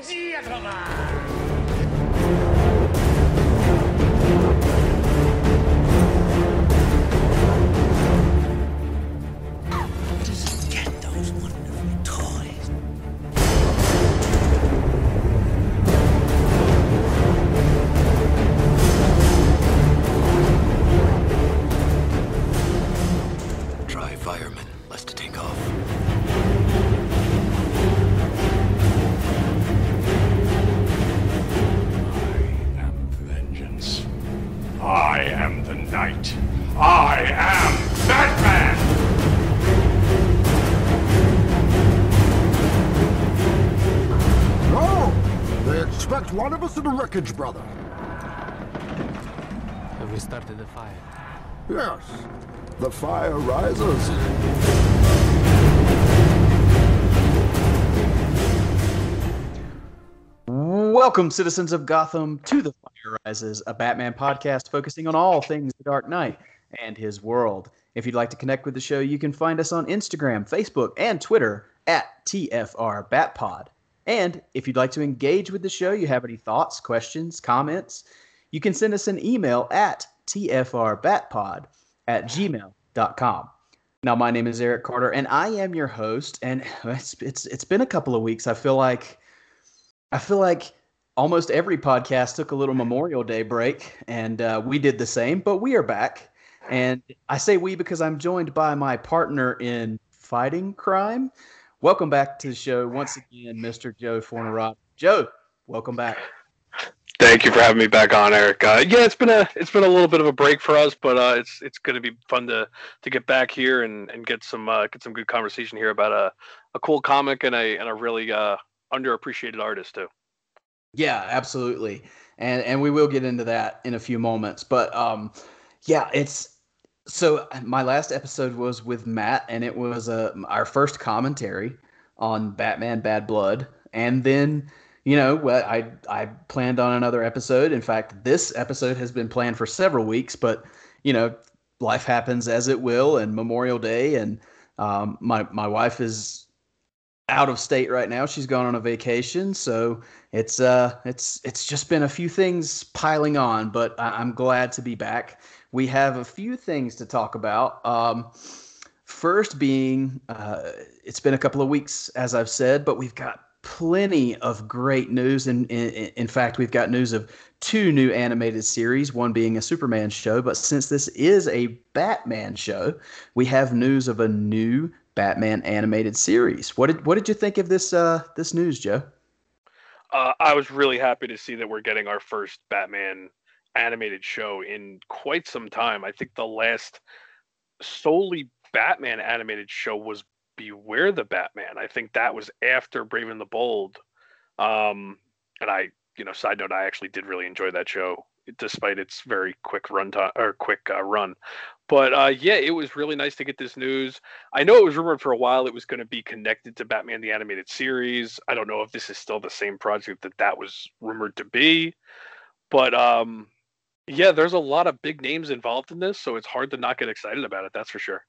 接他们 wreckage, brother. Have we started the fire? Yes, the fire rises. Welcome, citizens of Gotham, to The Fire Rises, a Batman podcast focusing on all things The Dark Knight and his world. If you'd like to connect with the show, you can find us on Instagram, Facebook, and Twitter at TFR Batpod. And if you'd like to engage with the show, you have any thoughts, questions, comments, you can send us an email at tfrbatpod at gmail.com. Now, my name is Eric Carter, and I am your host. And it's, it's, it's been a couple of weeks. I feel like I feel like almost every podcast took a little Memorial Day break, and uh, we did the same, but we are back. And I say we because I'm joined by my partner in fighting crime. Welcome back to the show once again, Mr. Joe Fornarotto. Joe, welcome back. Thank you for having me back on, Eric. Uh, yeah, it's been a it's been a little bit of a break for us, but uh, it's it's going to be fun to to get back here and, and get some uh, get some good conversation here about a, a cool comic and a and a really uh, underappreciated artist too. Yeah, absolutely. And and we will get into that in a few moments. But um yeah, it's so my last episode was with Matt and it was uh, our first commentary on Batman Bad Blood. And then, you know, I I planned on another episode. In fact, this episode has been planned for several weeks, but you know, life happens as it will and Memorial Day and um, my my wife is out of state right now. She's gone on a vacation, so it's uh it's it's just been a few things piling on. But I- I'm glad to be back. We have a few things to talk about. Um, first being, uh, it's been a couple of weeks, as I've said, but we've got plenty of great news. And in, in fact, we've got news of two new animated series, one being a Superman show. But since this is a Batman show, we have news of a new Batman animated series. What did what did you think of this uh, this news, Joe? Uh, I was really happy to see that we're getting our first Batman animated show in quite some time. I think the last solely Batman animated show was Beware the Batman. I think that was after Brave and the Bold. Um, and I, you know, side note, I actually did really enjoy that show, despite its very quick run time or quick uh, run. But uh, yeah, it was really nice to get this news. I know it was rumored for a while it was going to be connected to Batman the Animated Series. I don't know if this is still the same project that that was rumored to be, but um, yeah, there's a lot of big names involved in this, so it's hard to not get excited about it. That's for sure.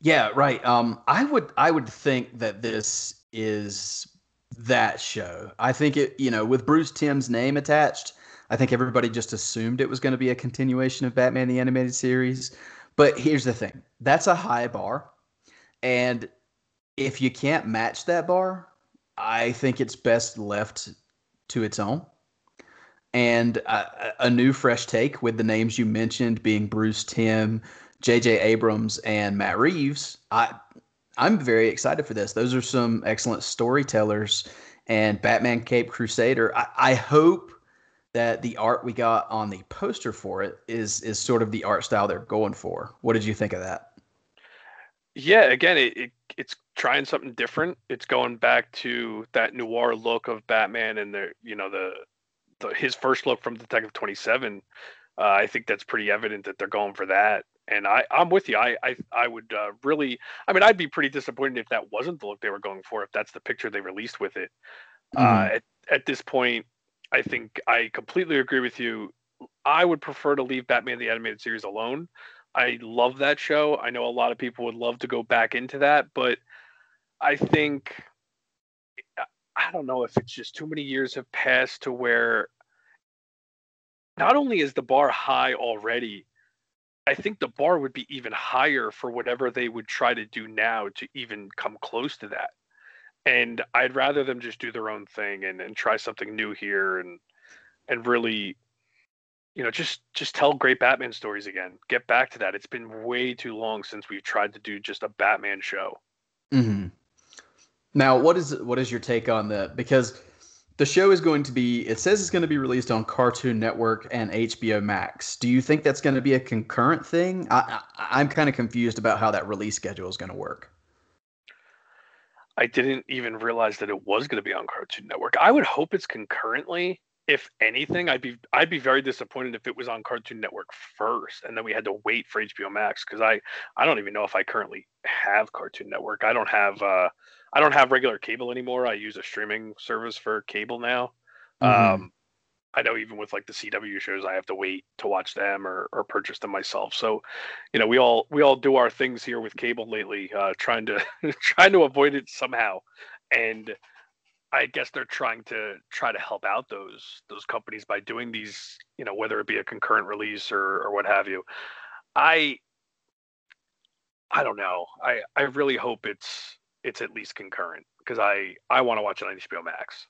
Yeah, right. Um, I would I would think that this is that show. I think it, you know, with Bruce Timm's name attached, I think everybody just assumed it was going to be a continuation of Batman the Animated Series. But here's the thing: that's a high bar, and if you can't match that bar, I think it's best left to its own. And a, a new fresh take with the names you mentioned being Bruce Timm, J.J. Abrams, and Matt Reeves. I I'm very excited for this. Those are some excellent storytellers. And Batman Caped Crusader. I, I hope that the art we got on the poster for it is is sort of the art style they're going for. What did you think of that? Yeah, again, it, it it's trying something different. It's going back to that noir look of Batman and the you know the the his first look from Detective Twenty Seven. Uh, I think that's pretty evident that they're going for that. And I I'm with you. I I I would uh, really. I mean, I'd be pretty disappointed if that wasn't the look they were going for. If that's the picture they released with it. Uh, Mhm. at at this point, I think I completely agree with you. I would prefer to leave Batman the Animated Series alone. I love that show. I know a lot of people would love to go back into that, but I think I don't know if it's just too many years have passed to where not only is the bar high already, I think the bar would be even higher for whatever they would try to do now to even come close to that. And I'd rather them just do their own thing and, and try something new here and and really you know just just tell great batman stories again. Get back to that. It's been way too long since we've tried to do just a batman show. Hmm Now, what is what is your take on that? Because the show is going to be it says it's going to be released on Cartoon Network and HBO Max. Do you think that's going to be a concurrent thing? I, I'm kind of confused about how that release schedule is going to work. i didn't even realize that it was going to be on cartoon network i would hope it's concurrently if anything i'd be i'd be very disappointed if it was on cartoon network first and then we had to wait for hbo max because i i don't even know if i currently have cartoon network i don't have uh i don't have regular cable anymore i use a streaming service for cable now Mhm. um i know even with like the cw shows i have to wait to watch them or, or purchase them myself so you know we all we all do our things here with cable lately uh trying to trying to avoid it somehow and I guess they're trying to try to help out those those companies by doing these, you know, whether it be a concurrent release or or what have you. I I don't know. I I really hope it's it's at least concurrent because I I want to watch it on HBO Max.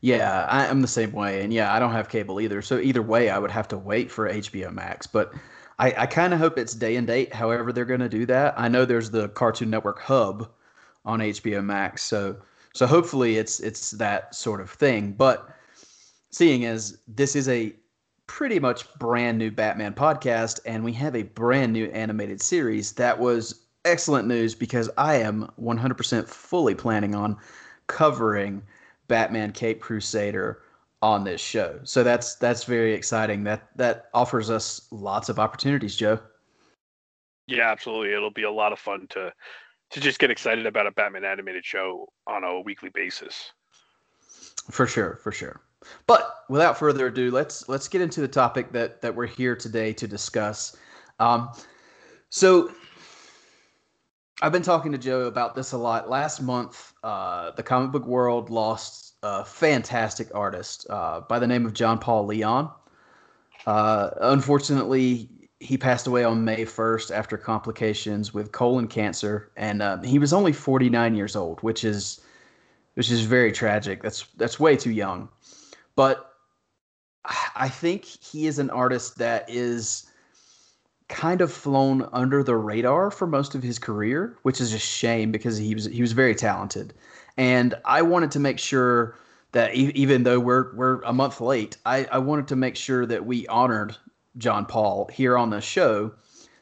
Yeah, I, I'm the same way, and yeah, I don't have cable either. So either way, I would have to wait for HBO Max. But I, I kind of hope it's day and date. However, they're going to do that. I know there's the Cartoon Network hub on HBO Max, so so hopefully it's it's that sort of thing. But seeing as this is a pretty much brand new Batman podcast, and we have a brand new animated series, that was excellent news because I am 100% fully planning on covering Batman Caped Crusader on this show. So that's that's very exciting. That that offers us lots of opportunities, Joe. Yeah, absolutely. It'll be a lot of fun to to just get excited about a Batman animated show on a weekly basis. For sure, for sure. But without further ado, let's let's get into the topic that that we're here today to discuss. Um, so I've been talking to Joe about this a lot. Last month, uh, the comic book world lost a fantastic artist uh, by the name of John Paul Leon. Uh, unfortunately, he passed away on May 1st after complications with colon cancer, and uh, he was only 49 years old, which is which is very tragic. That's that's way too young. But I think he is an artist that is kind of flown under the radar for most of his career, which is a shame because he was he was very talented. And I wanted to make sure that even though we're we're a month late, I, I wanted to make sure that we honored John Paul here on the show.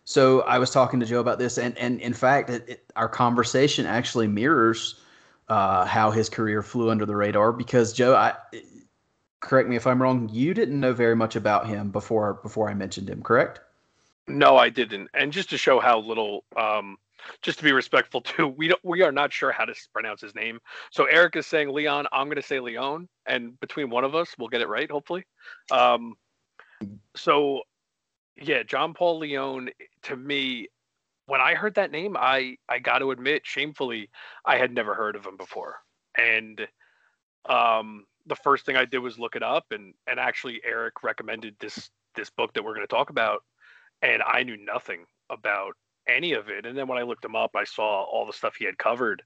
So I was talking to Joe about this, and and in fact, it, it, our conversation actually mirrors uh, how his career flew under the radar. Because Joe, I correct me if I'm wrong, you didn't know very much about him before before I mentioned him, correct? No, I didn't. And just to show how little, um, just to be respectful too, we don't, we are not sure how to pronounce his name. So Eric is saying Leon. I'm going to say Leon, and between one of us, we'll get it right, hopefully. Um, so, yeah, John Paul Leon. To me, when I heard that name, I I got to admit, shamefully, I had never heard of him before. And um, the first thing I did was look it up, and and actually Eric recommended this this book that we're going to talk about and I knew nothing about any of it. And then when I looked him up, I saw all the stuff he had covered,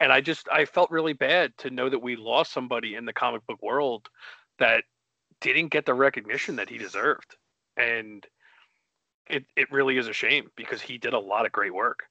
and I just I felt really bad to know that we lost somebody in the comic book world that didn't get the recognition that he deserved, and it it really is a shame because he did a lot of great work.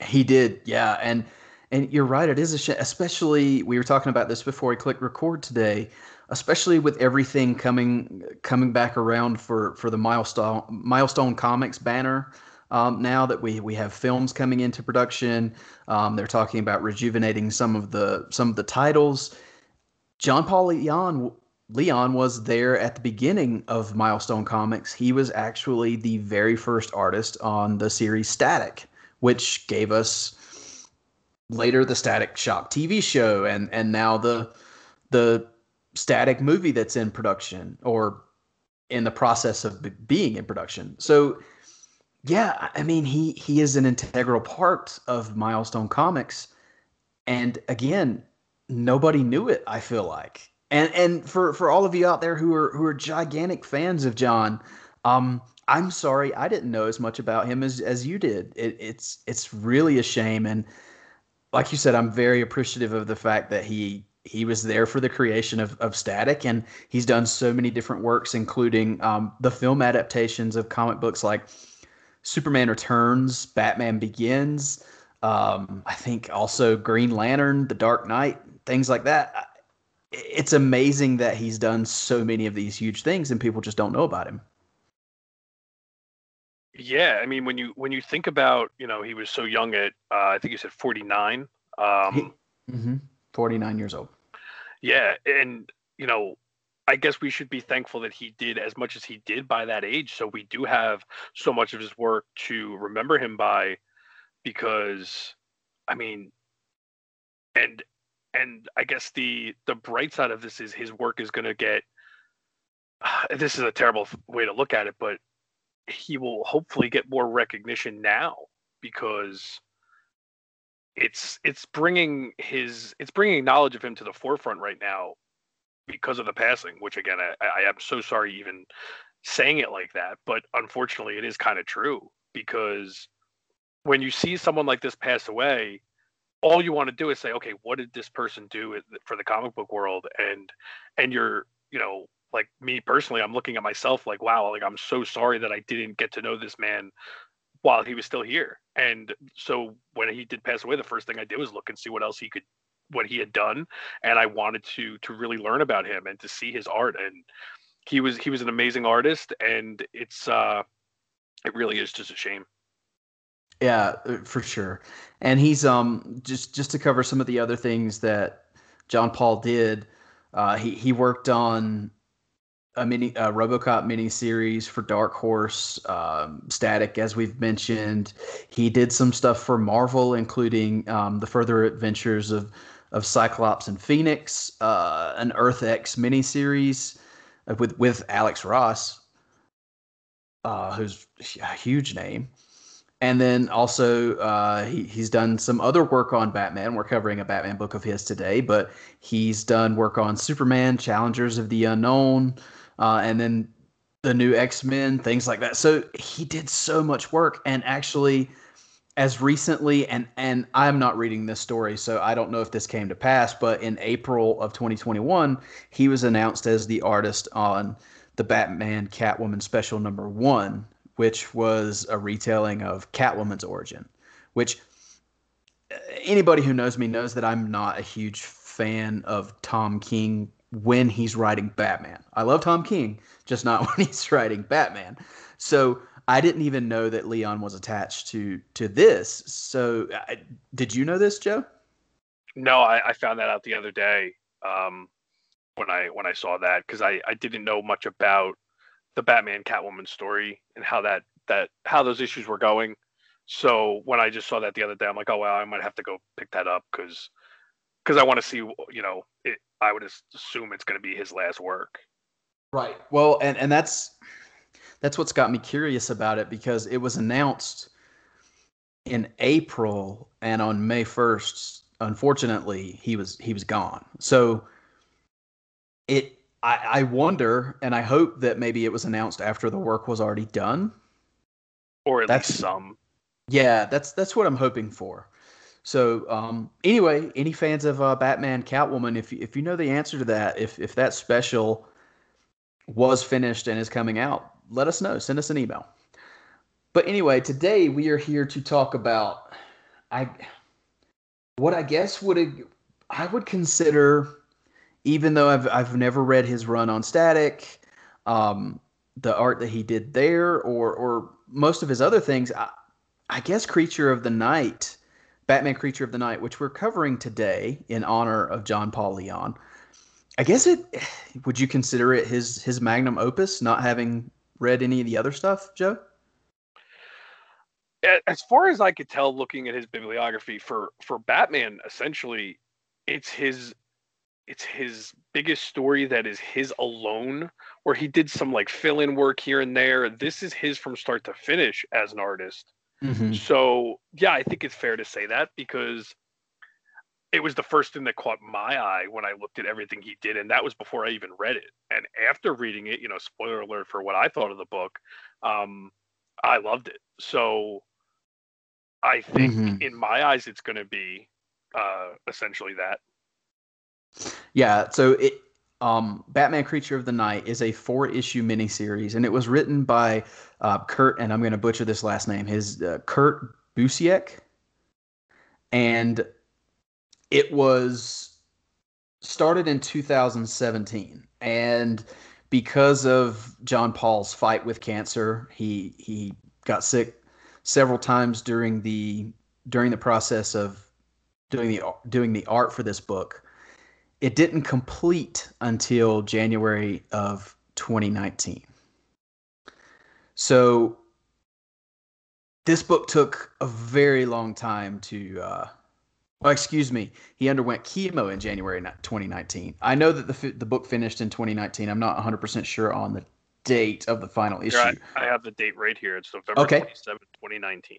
He did, yeah, and and you're right. It is a shame, especially we were talking about this before we clicked record today. Especially with everything coming coming back around for for the milestone milestone comics banner. Um, now that we we have films coming into production, um, they're talking about rejuvenating some of the some of the titles. John Paul Leon Leon was there at the beginning of Milestone Comics. He was actually the very first artist on the series Static, which gave us later the Static Shock TV show and and now the the Static movie that's in production or in the process of be- being in production. So yeah, I mean he he is an integral part of Milestone Comics and again nobody knew it. I feel like, and and for for all of you out there who are who are gigantic fans of John, um, I'm sorry I didn't know as much about him as as you did. It, it's it's really a shame, and like you said, I'm very appreciative of the fact that he he was there for the creation of, of Static, and he's done so many different works, including um, the film adaptations of comic books like Superman Returns, Batman Begins. Um, I think also Green Lantern, The Dark Knight, things like that. It's amazing that he's done so many of these huge things, and people just don't know about him. Yeah, I mean, when you when you think about, you know, he was so young at, uh, I think you said forty nine. Um, mm-hmm. Forty nine years old. Yeah, and you know, I guess we should be thankful that he did as much as he did by that age. So we do have so much of his work to remember him by, because, I mean, and and I guess the the bright side of this is his work is going to get. This is a terrible way to look at it, but he will hopefully get more recognition now because it's it's bringing his it's bringing knowledge of him to the forefront right now because of the passing which again i, I am so sorry even saying it like that but unfortunately it is kind of true because when you see someone like this pass away all you want to do is say okay what did this person do for the comic book world and and you're you know like me personally i'm looking at myself like wow like i'm so sorry that i didn't get to know this man while he was still here. And so when he did pass away, the first thing I did was look and see what else he could what he had done and I wanted to to really learn about him and to see his art and he was he was an amazing artist and it's uh it really is just a shame. Yeah, uh, for sure. And he's um just just to cover some of the other things that John Paul did, uh he he worked on a mini a RoboCop miniseries for Dark Horse, um, Static, as we've mentioned. He did some stuff for Marvel, including um, the further adventures of of Cyclops and Phoenix, uh, an Earth X miniseries with with Alex Ross, uh, who's a huge name. And then also, uh, he, he's done some other work on Batman. We're covering a Batman book of his today, but he's done work on Superman, Challengers of the Unknown, uh, and then the new X Men, things like that. So he did so much work, and actually, as recently, and and I'm not reading this story, so I don't know if this came to pass. But in April of 2021, he was announced as the artist on the Batman Catwoman special number one, which was a retelling of Catwoman's origin. Which uh, anybody who knows me knows that I'm not a huge fan of Tom King when he's writing Batman. I love Tom King, just not when he's writing Batman. So I didn't even know that Leon was attached to to this. So I, did you know this, Joe? No, I, I found that out the other day um, when I when I saw that because I I didn't know much about the Batman Catwoman story and how that that how those issues were going. So when I just saw that the other day, I'm like, oh well, I might have to go pick that up because because I want to see you know it, I would assume it's going to be his last work. Right. Well, and and that's that's what's got me curious about it because it was announced in April and on May 1st, unfortunately, he was he was gone. So it I, I wonder and I hope that maybe it was announced after the work was already done. Or at that's, least some. Yeah, that's that's what I'm hoping for. So um, anyway, any fans of uh, Batman Catwoman, if if you know the answer to that, if if that special was finished and is coming out, let us know. Send us an email. But anyway, today we are here to talk about I what I guess would I would consider, even though I've I've never read his run on Static, um, the art that he did there, or or most of his other things. I, I guess Creature of the Night Batman Creature of the Night, which we're covering today in honor of John Paul Leon. I guess it would you consider it his his magnum opus, not having read any of the other stuff, Joe? As far as I could tell, looking at his bibliography for for Batman, essentially, it's his it's his biggest story that is his alone, where he did some like fill in work here and there. This is his from start to finish as an artist. Mm-hmm. So yeah, I think it's fair to say that because it was the first thing that caught my eye when I looked at everything he did, and that was before I even read it. And after reading it, you know, spoiler alert for what I thought of the book, um, I loved it. So I think Mhm. in my eyes, it's going to be uh, essentially that. Yeah, so it um Batman Creature of the Night is a four issue miniseries and it was written by uh, Kurt and I'm going to butcher this last name. His uh, Kurt Busiek and it was started in 2017 and because of John Paul's fight with cancer, he he got sick several times during the during the process of doing the doing the art for this book. It didn't complete until January of 2019. So this book took a very long time to uh, well, excuse me. He underwent chemo in January 2019. I know that the the book finished in 2019. I'm not 100% sure on the date of the final issue. Here, I, I have the date right here. It's November Okay. 27, 2019.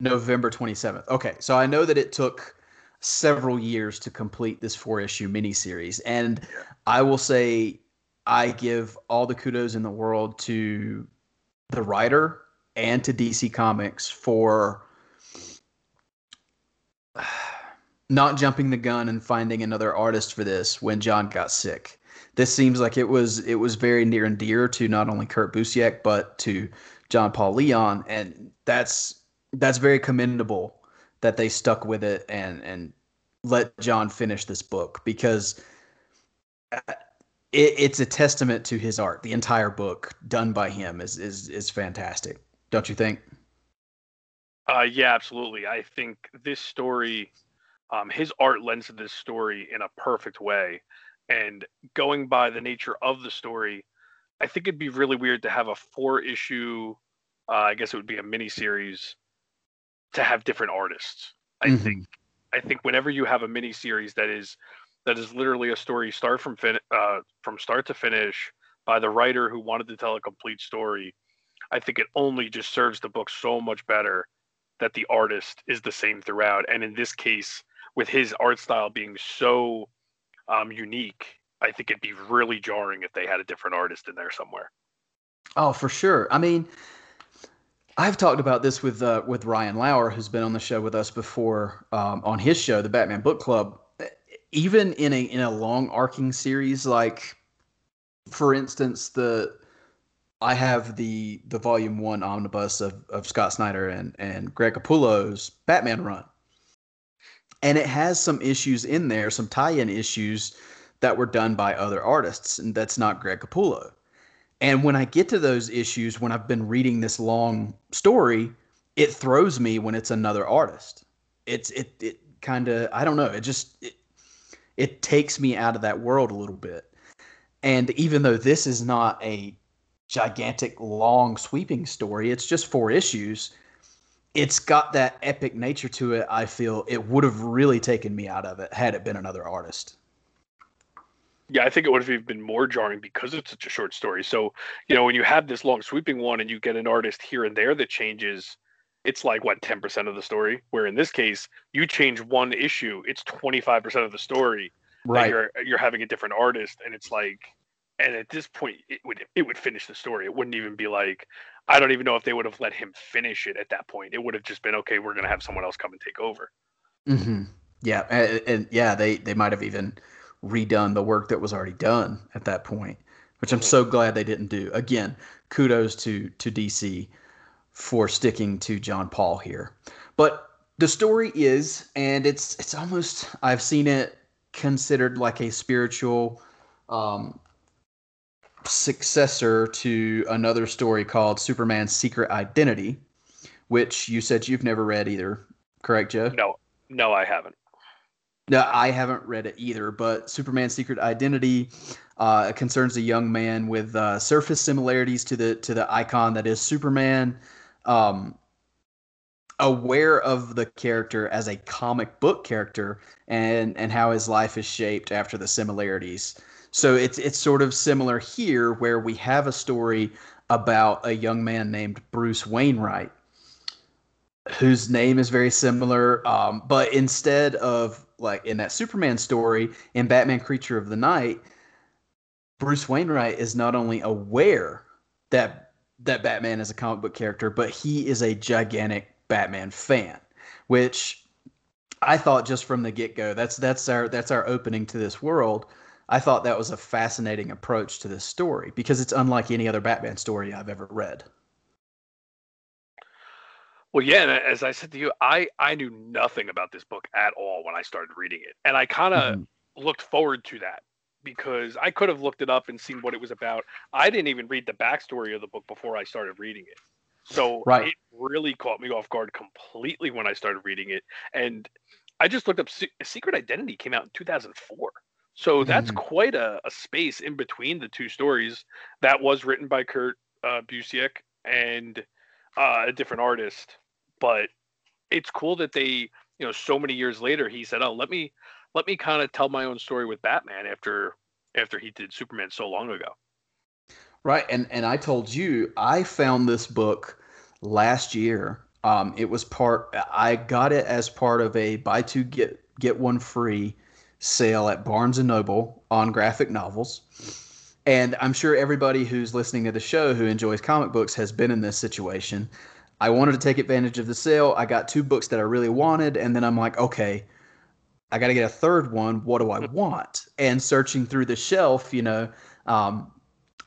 November 27th. Okay, so I know that it took several years to complete this four issue miniseries. And I will say, I give all the kudos in the world to the writer and to DC Comics for not jumping the gun and finding another artist for this when John got sick. This seems like it was it was very near and dear to not only Kurt Busiek but to John Paul Leon, and that's that's very commendable that they stuck with it and and let John finish this book because uh, it, it's a testament to his art. The entire book done by him is is is fantastic, don't you think? Uh, yeah, absolutely. I think this story, um, his art lends to this story in a perfect way. And going by the nature of the story, I think it'd be really weird to have a four issue, uh, I guess it would be a mini series, to have different artists. I Mhm. think. I think whenever you have a mini series that is that is literally a story start from fin- uh, from start to finish by the writer who wanted to tell a complete story, I think it only just serves the book so much better that the artist is the same throughout. And in this case, with his art style being so um, unique, I think it'd be really jarring if they had a different artist in there somewhere. Oh, for sure. I mean, I've talked about this with uh, with Ryan Lauer, who's been on the show with us before um, on his show, the Batman Book Club. Even in a in a long arcing series, like for instance, the I have the the volume one omnibus of, of Scott Snyder and and Greg Capullo's Batman run, and it has some issues in there, some tie-in issues that were done by other artists, and that's not Greg Capullo. And when I get to those issues, when I've been reading this long story, it throws me when it's another artist. It's it it kind of I don't know. It just it, it takes me out of that world a little bit. And even though this is not a gigantic, long, sweeping story, it's just four issues. It's got that epic nature to it. I feel it would have really taken me out of it had it been another artist. Yeah, I think it would have even been more jarring because it's such a short story. So, you know, when you have this long sweeping one and you get an artist here and there that changes, it's like what, 10% of the story? Where in this case, you change one issue, it's 25% of the story. Right. You're you're having a different artist and it's like and at this point it would it would finish the story. It wouldn't even be like I don't even know if they would have let him finish it at that point. It would have just been okay, we're going to have someone else come and take over. hmm Yeah, and, and yeah, they they might have even redone the work that was already done at that point, which I'm so glad they didn't do. Again, kudos to to DC for sticking to John Paul here. But the story is, and it's it's almost I've seen it considered like a spiritual um, successor to another story called Superman's Secret Identity, which you said you've never read either, correct, Joe? No, no, I haven't. No, I haven't read it either, but Superman's Secret Identity uh, concerns a young man with uh, surface similarities to the to the icon that is Superman. Um, aware of the character as a comic book character and and how his life is shaped after the similarities. So it's it's sort of similar here where we have a story about a young man named Bruce Wainwright whose name is very similar um, but instead of like in that Superman story in Batman Creature of the Night, Bruce Wainwright is not only aware that that Batman is a comic book character, but he is a gigantic Batman fan, which I thought just from the get go, that's that's our that's our opening to this world. I thought that was a fascinating approach to this story because it's unlike any other Batman story I've ever read. Well, yeah, and as I said to you, I I knew nothing about this book at all when I started reading it, and I kind of mm-hmm. looked forward to that because I could have looked it up and seen what it was about. I didn't even read the backstory of the book before I started reading it. So right. it really caught me off guard completely when I started reading it. And I just looked up Secret Identity came out in 2004. So that's mm. quite a, a, space in between the two stories. That was written by Kurt uh, Busiek and uh, a different artist. But it's cool that they, you know, so many years later, he said, "Oh, let me let me kind of tell my own story with Batman after after he did Superman so long ago." Right, and and I told you I found this book last year. Um, it was part. I got it as part of a buy two get get one free sale at Barnes and Noble on graphic novels. And I'm sure everybody who's listening to the show who enjoys comic books has been in this situation. I wanted to take advantage of the sale. I got two books that I really wanted, and then I'm like, okay, I got to get a third one. What do I want? And searching through the shelf, you know, um,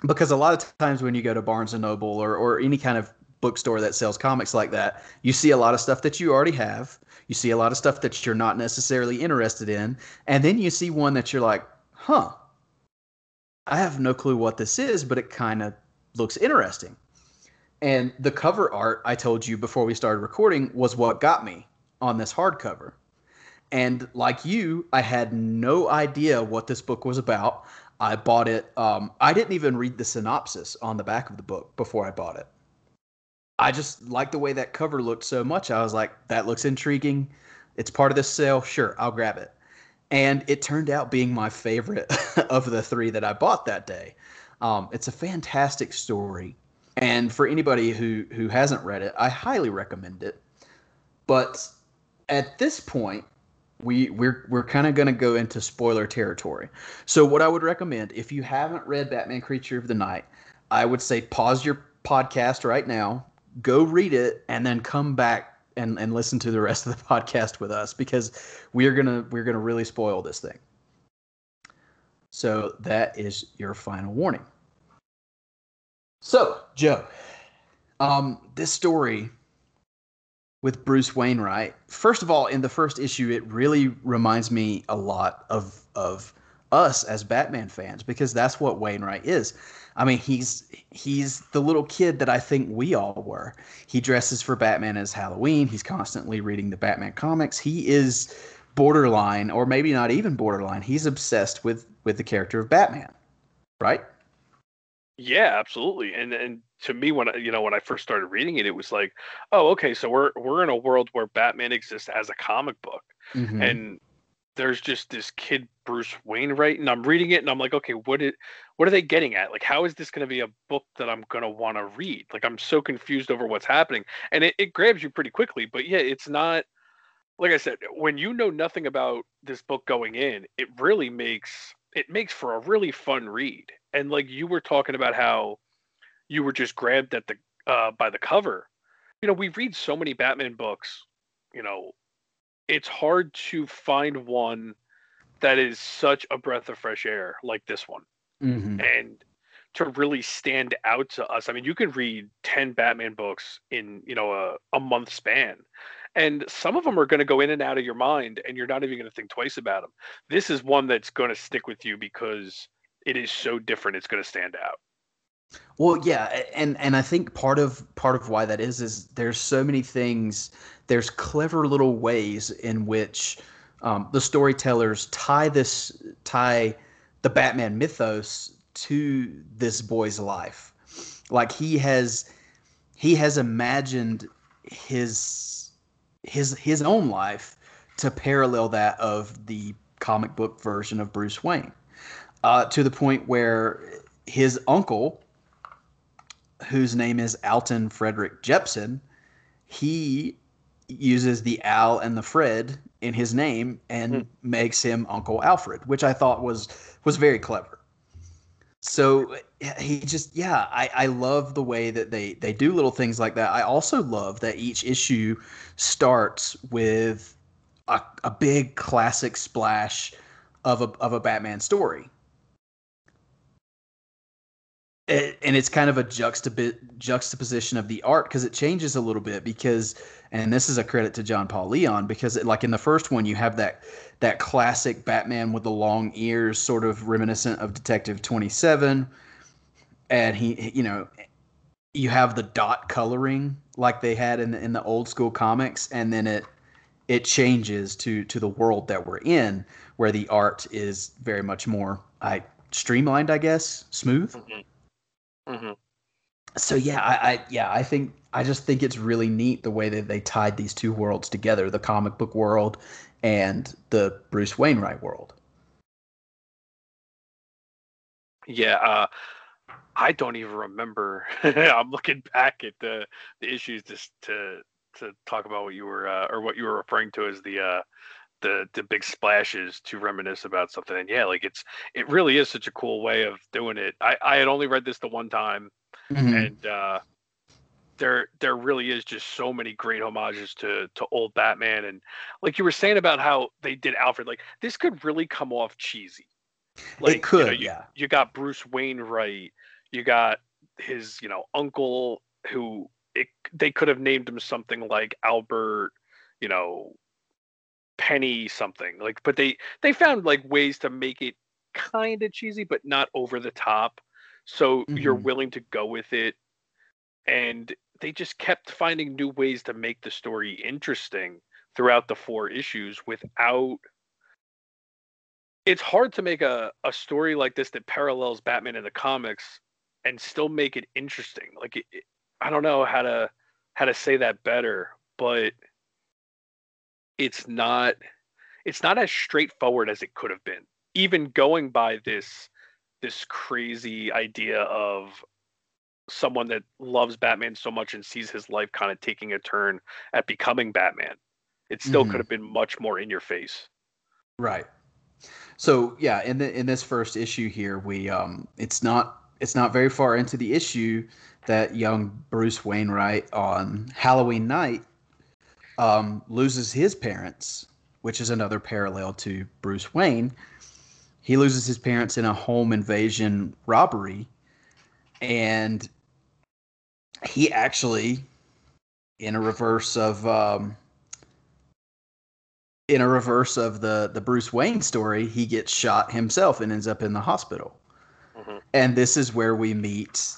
because a lot of times when you go to Barnes and Noble or, or any kind of bookstore that sells comics like that, you see a lot of stuff that you already have. You see a lot of stuff that you're not necessarily interested in. And then you see one that you're like, huh, I have no clue what this is, but it kind of looks interesting. And the cover art I told you before we started recording was what got me on this hardcover. And like you, I had no idea what this book was about. I bought it. Um, I didn't even read the synopsis on the back of the book before I bought it. I just liked the way that cover looked so much. I was like, that looks intriguing. It's part of this sale. Sure, I'll grab it. And it turned out being my favorite of the three that I bought that day. Um, it's a fantastic story. And for anybody who, who hasn't read it, I highly recommend it. But at this point, we we're we're kind of going to go into spoiler territory. So what I would recommend if you haven't read Batman Creature of the Night, I would say pause your podcast right now, go read it, and then come back and and listen to the rest of the podcast with us because we're gonna we're gonna really spoil this thing. So that is your final warning. So Joe, um, this story with Bruce Wainwright. First of all, in the first issue, it really reminds me a lot of of us as Batman fans because that's what Wainwright is. I mean, he's he's the little kid that I think we all were. He dresses for Batman as Halloween. He's constantly reading the Batman comics. He is borderline or maybe not even borderline. He's obsessed with with the character of Batman. Right? Yeah, absolutely. And and to me when I, you know when I first started reading it, it was like, oh, okay, so we're we're in a world where Batman exists as a comic book, mm-hmm. and there's just this kid Bruce Wainwright, and I'm reading it, and I'm like, okay, what it what are they getting at? Like, how is this going to be a book that I'm going to want to read? Like, I'm so confused over what's happening, and it, it grabs you pretty quickly. But yeah, it's not like I said, when you know nothing about this book going in, it really makes it makes for a really fun read. And like you were talking about how you were just grabbed at the uh, by the cover. You know, we read so many Batman books. You know, it's hard to find one that is such a breath of fresh air like this one, mm-hmm. and to really stand out to us. I mean, you can read ten Batman books in you know a, a month span, and some of them are going to go in and out of your mind, and you're not even going to think twice about them. This is one that's going to stick with you because it is so different. It's going to stand out. Well, yeah, and and I think part of part of why that is is there's so many things. There's clever little ways in which um, the storytellers tie this tie the Batman mythos to this boy's life. Like he has he has imagined his his his own life to parallel that of the comic book version of Bruce Wayne. Uh, to the point where his uncle whose name is Alton Frederick Jepson, he uses the Al and the Fred in his name and Hmm. makes him Uncle Alfred, which I thought was was very clever. So eh, he just yeah, I, I love the way that they they do little things like that. I also love that each issue starts with a, a big classic splash of a of a Batman story. It, and it's kind of a juxtap- juxtaposition of the art because it changes a little bit because and this is a credit to John Paul Leon because it, like in the first one you have that that classic Batman with the long ears sort of reminiscent of Detective 27 and he you know you have the dot coloring like they had in the, in the old school comics and then it it changes to to the world that we're in where the art is very much more I streamlined I guess smooth. Hmm so yeah I, I yeah i think i just think it's really neat the way that they tied these two worlds together the comic book world and the bruce wainwright world Yeah, uh, I don't even remember. I'm looking back at the the issues just to to talk about what you were uh, or what you were referring to as the uh, the the big splashes to reminisce about something. And yeah, like it's it really is such a cool way of doing it. I I had only read this the one time, and uh, there there really is just so many great homages to to old Batman and like you were saying about how they did Alfred. Like this could really come off cheesy. it could you know, you, yeah you got Bruce Wainwright, you got his, you know, uncle who it, they could have named him something like Albert, you know, Penny something. Like but they they found like ways to make it kind of cheesy but not over the top. So you're Mhm. willing to go with it and they just kept finding new ways to make the story interesting throughout the four issues without it's hard to make a, a story like this that parallels Batman in the comics and still make it interesting. Like it, it- I don't know how to how to say that better, but it's not it's not as straightforward as it could have been. Even going by this this crazy idea of someone that loves Batman so much and sees his life kind of taking a turn at becoming Batman. It still Mhm. could have been much more in your face. Right. So yeah, in the in this first issue here, we um it's not it's not very far into the issue that young Bruce Wainwright on Halloween night um loses his parents, which is another parallel to Bruce Wayne. He loses his parents in a home invasion robbery and he actually in a reverse of um in a reverse of the the Bruce Wayne story, he gets shot himself and ends up in the hospital. Mhm. And this is where we meet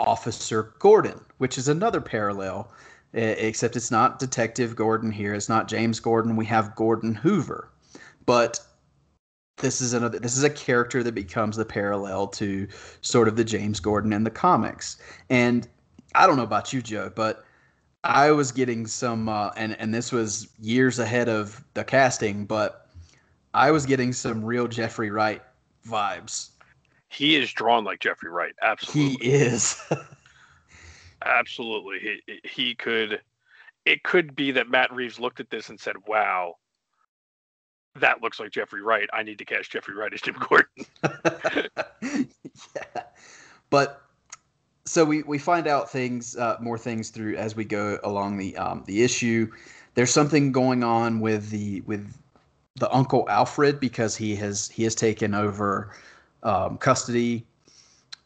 Officer Gordon, which is another parallel, except it's not Detective Gordon here. It's not James Gordon. We have Gordon Hoover, but this is another. This is a character that becomes the parallel to sort of the James Gordon in the comics. And I don't know about you, Joe, but I was getting some, uh, and and this was years ahead of the casting, but I was getting some real Jeffrey Wright vibes. He is drawn like Jeffrey Wright. Absolutely, he is. Absolutely. He he could it could be that Matt Reeves looked at this and said, "Wow, that looks like Jeffrey Wright. I need to cast Jeffrey Wright as Jim Gordon." yeah. But so we, we find out things uh, more things through as we go along the um, the issue. There's something going on with the with the Uncle Alfred because he has he has taken over um, custody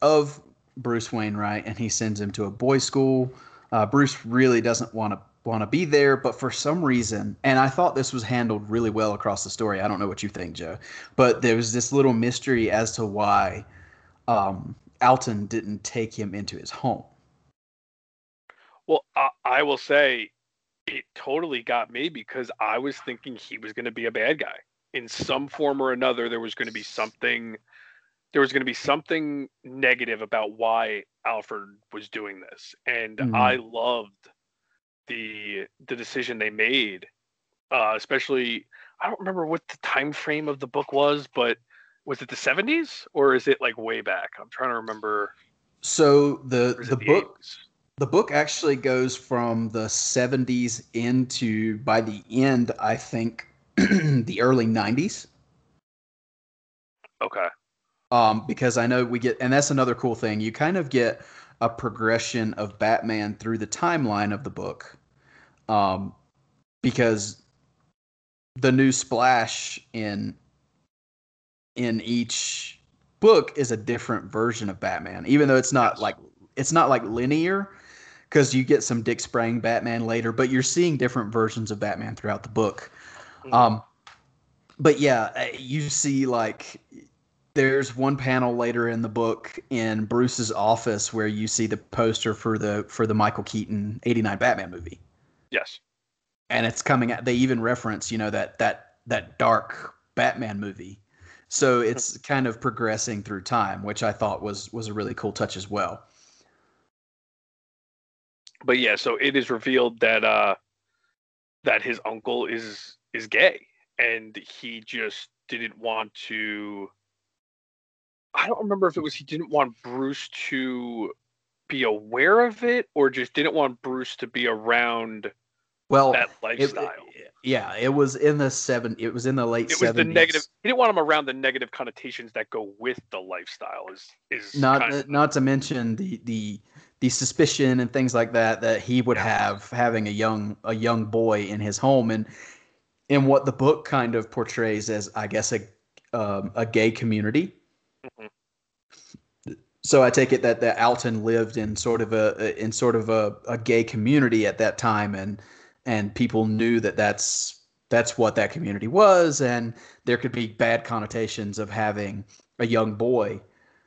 of Bruce Wainwright and he sends him to a boys' school. Uh, Bruce really doesn't want to want to be there, but for some reason, and I thought this was handled really well across the story. I don't know what you think, Joe, but there was this little mystery as to why um, Alton didn't take him into his home. Well, I, I will say it totally got me because I was thinking he was going to be a bad guy in some form or another. There was going to be something. There was going to be something negative about why Alfred was doing this, and Mhm. I loved the the decision they made. Uh, especially, I don't remember what the time frame of the book was, but was it the 70s or is it like way back? I'm trying to remember. So the is the book 80s? the book actually goes from the 70s into by the end i think the early 90s Okay. um, because I know we get, and that's another cool thing. You kind of get a progression of Batman through the timeline of the book, um, because the new splash in in each book is a different version of Batman, even though it's not like it's not like linear. Because you get some Dick Sprang Batman later, but you're seeing different versions of Batman throughout the book. Mhm. Um, but yeah, uh, you see like there's one panel later in the book in Bruce's office where you see the poster for the for the Michael Keaton 89 Batman movie. Yes. And it's coming out they even reference, you know, that that that dark Batman movie. So it's kind of progressing through time, which I thought was was a really cool touch as well. But yeah, so it is revealed that uh that his uncle is is gay and he just didn't want to I don't remember if it was he didn't want Bruce to be aware of it or just didn't want Bruce to be around Well, that Oh, it- yeah, it was in the seven it was in the late it was 70s. the negative he didn't want him around the negative connotations that go with the lifestyle is is not kind of- not to mention the the the suspicion and things like that that he would Yeah. have having a young a young boy in his home and in what the book kind of portrays as I guess a um, a gay community. Mhm. So I take it that that Alton lived in sort of a in sort of a, a gay community at that time and and people knew that that's that's what that community was and there could be bad connotations of having a young boy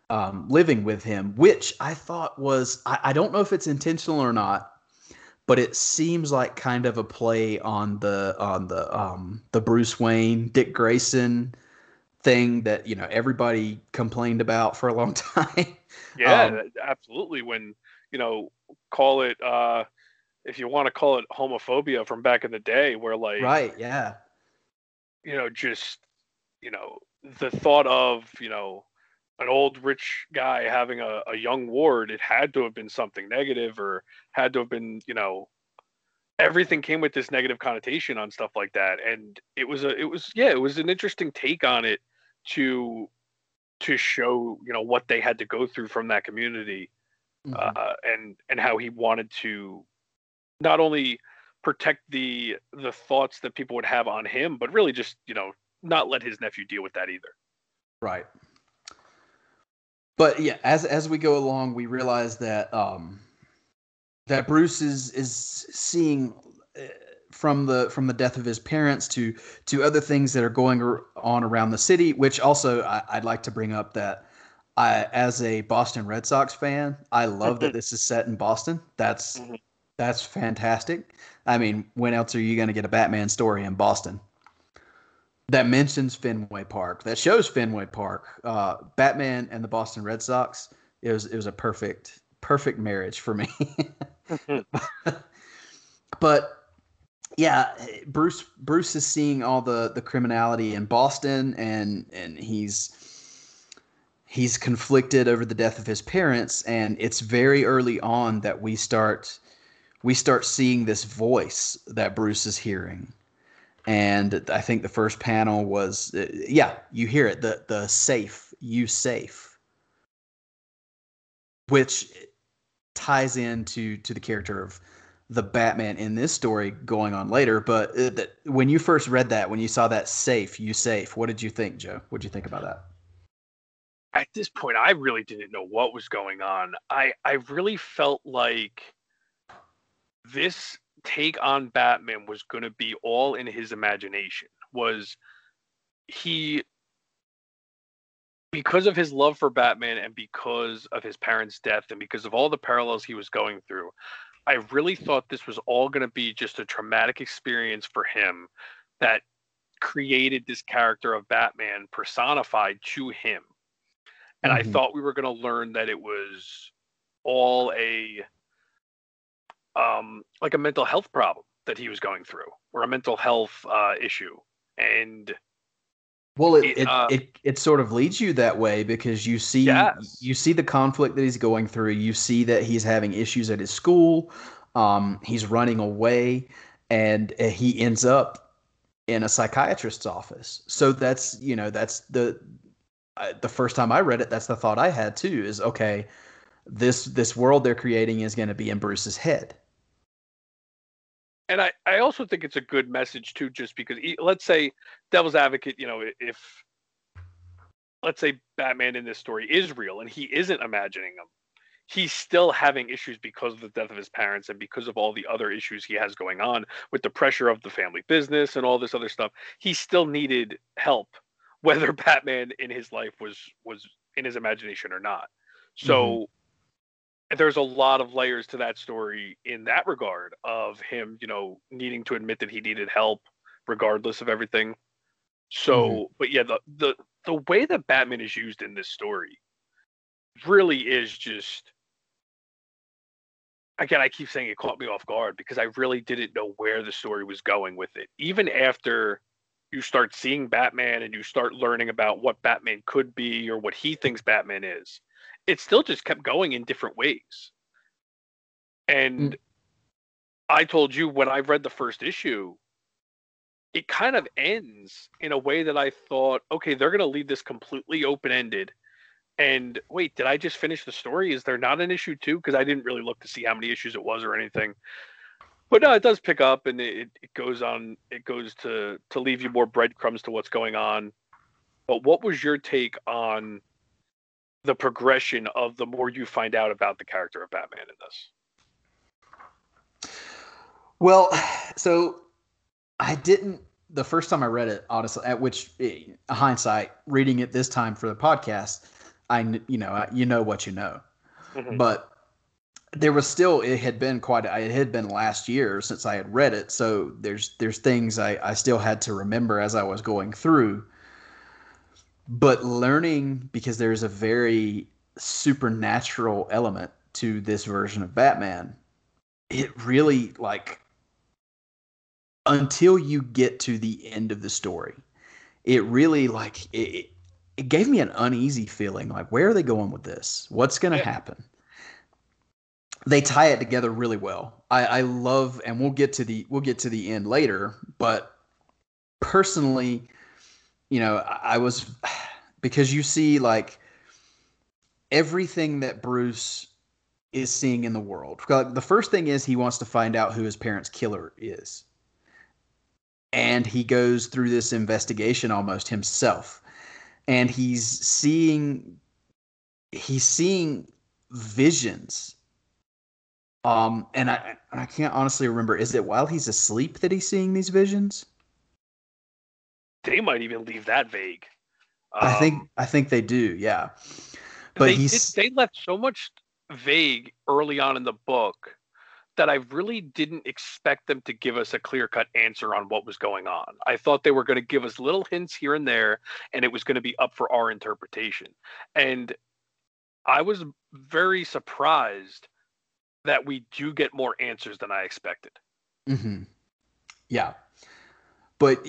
um, living with him, which I thought was I, I don't know if it's intentional or not, but it seems like kind of a play on the on the um, the Bruce Wayne Dick Grayson thing that you know everybody complained about for a long time. Yeah, Um, absolutely. When you know, call it uh if you want to call it homophobia from back in the day, where like right? Yeah. you know, just you know, the thought of you know an old rich guy having a, a young ward, it had to have been something negative or had to have been you know everything came with this negative connotation on stuff like that and it was a it was yeah it was an interesting take on it to to show you know what they had to go through from that community Mhm. uh, and and how he wanted to not only protect the the thoughts that people would have on him, but really just you know not let his nephew deal with that either. Right. But yeah, as as we go along, we realize that um, that Bruce is is seeing uh, from the from the death of his parents to to other things that are going on around the city. Which also I, I'd like to bring up that I, as a Boston Red Sox fan, I love that this is set in Boston. That's Mhm. That's fantastic. I mean, when else are you going to get a Batman story in Boston? that mentions Fenway Park, that shows Fenway Park. Uh, Batman and the Boston Red Sox. It was it was a perfect perfect marriage for me. but yeah, Bruce Bruce is seeing all the the criminality in Boston, and and he's he's conflicted over the death of his parents, and it's very early on that we start we start seeing this voice that Bruce is hearing and I think the first panel was uh, yeah, you hear it the the safe you safe, which ties into to the character of the Batman in this story going on later. But uh, that when you first read that, when you saw that safe you safe, what did you think, Joe? What did you think about that? At this point, I really didn't know what was going on. I I really felt like this take on Batman was going to be all in his imagination. Was he because of his love for Batman and because of his parents' death and because of all the parallels he was going through, I really thought this was all going to be just a traumatic experience for him that created this character of Batman personified to him. And I Mhm. thought we were going to learn that it was all a um like a mental health problem that he was going through or a mental health uh issue and Well, it It, it, uh, it it sort of leads you that way because you see Yes. you see the conflict that he's going through. You see that he's having issues at his school. Um, he's running away, and uh, he ends up in a psychiatrist's office. So that's you know that's the uh, the first time I read it. That's the thought I had too. Is okay, this this world they're creating is going to be in Bruce's head. And I, I also think it's a good message too just because let's say devil's advocate you know if let's say batman in this story is real and he isn't imagining them he's still having issues because of the death of his parents and because of all the other issues he has going on with the pressure of the family business and all this other stuff. He still needed help whether batman in his life was was in his imagination or not. So mm-hmm. There's a lot of layers to that story in that regard of him, you know, needing to admit that he needed help regardless of everything. Mm-hmm. So, but yeah, the the the way that Batman is used in this story really is just again, I keep saying it caught me off guard because I really didn't know where the story was going with it. Even after you start seeing Batman and you start learning about what Batman could be or what he thinks Batman is, it still just kept going in different ways. And mm. I told you when I read the first issue, it kind of ends in a way that I thought, okay, they're going to leave this completely open ended. And wait, did I just finish the story? Is there not an issue two? Because I didn't really look to see how many issues it was or anything. But no, it does pick up and it, it goes on. It goes to to leave you more breadcrumbs to what's going on. But what was your take on the progression of the more you find out about the character of Batman in this? Well, so I didn't the first time I read it, honestly, at which eh, hindsight, reading it this time for the podcast, I you know I- you know what you know, Mhm. but there was still it had been quite it had been last year since I had read it, so there's there's things I I still had to remember as I was going through, but learning because there's a very supernatural element to this version of Batman it really like until you get to the end of the story it really like it, it gave me an uneasy feeling like where are they going with this? What's going to Yeah. happen? They tie it together really well. I, I love and we'll get to the we'll get to the end later but personally you know i, was because you see like everything that bruce is seeing in the world. The first thing is he wants to find out who his parents' killer is. And he goes through this investigation almost himself. And he's seeing he's seeing visions. Um and I I can't honestly remember is it while he's asleep that he's seeing these visions? They might even leave that vague. I think Um, I think they do, yeah. But they, he's they left so much vague early on in the book that I really didn't expect them to give us a clear cut answer on what was going on. I thought they were going to give us little hints here and there, and it was going to be up for our interpretation. And I was very surprised that we do get more answers than I expected. hmm Yeah, but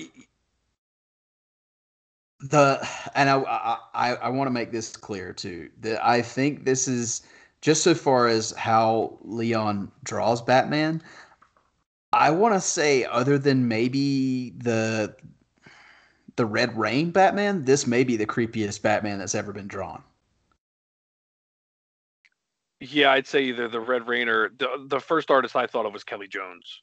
the and I I I, I want to make this clear too that I think this is just so far as how Leon draws Batman. I want to say, other than maybe the the Red Rain Batman, this may be the creepiest Batman that's ever been drawn. Yeah, I'd say either the Red Rainer, the, the first artist I thought of was Kelly Jones.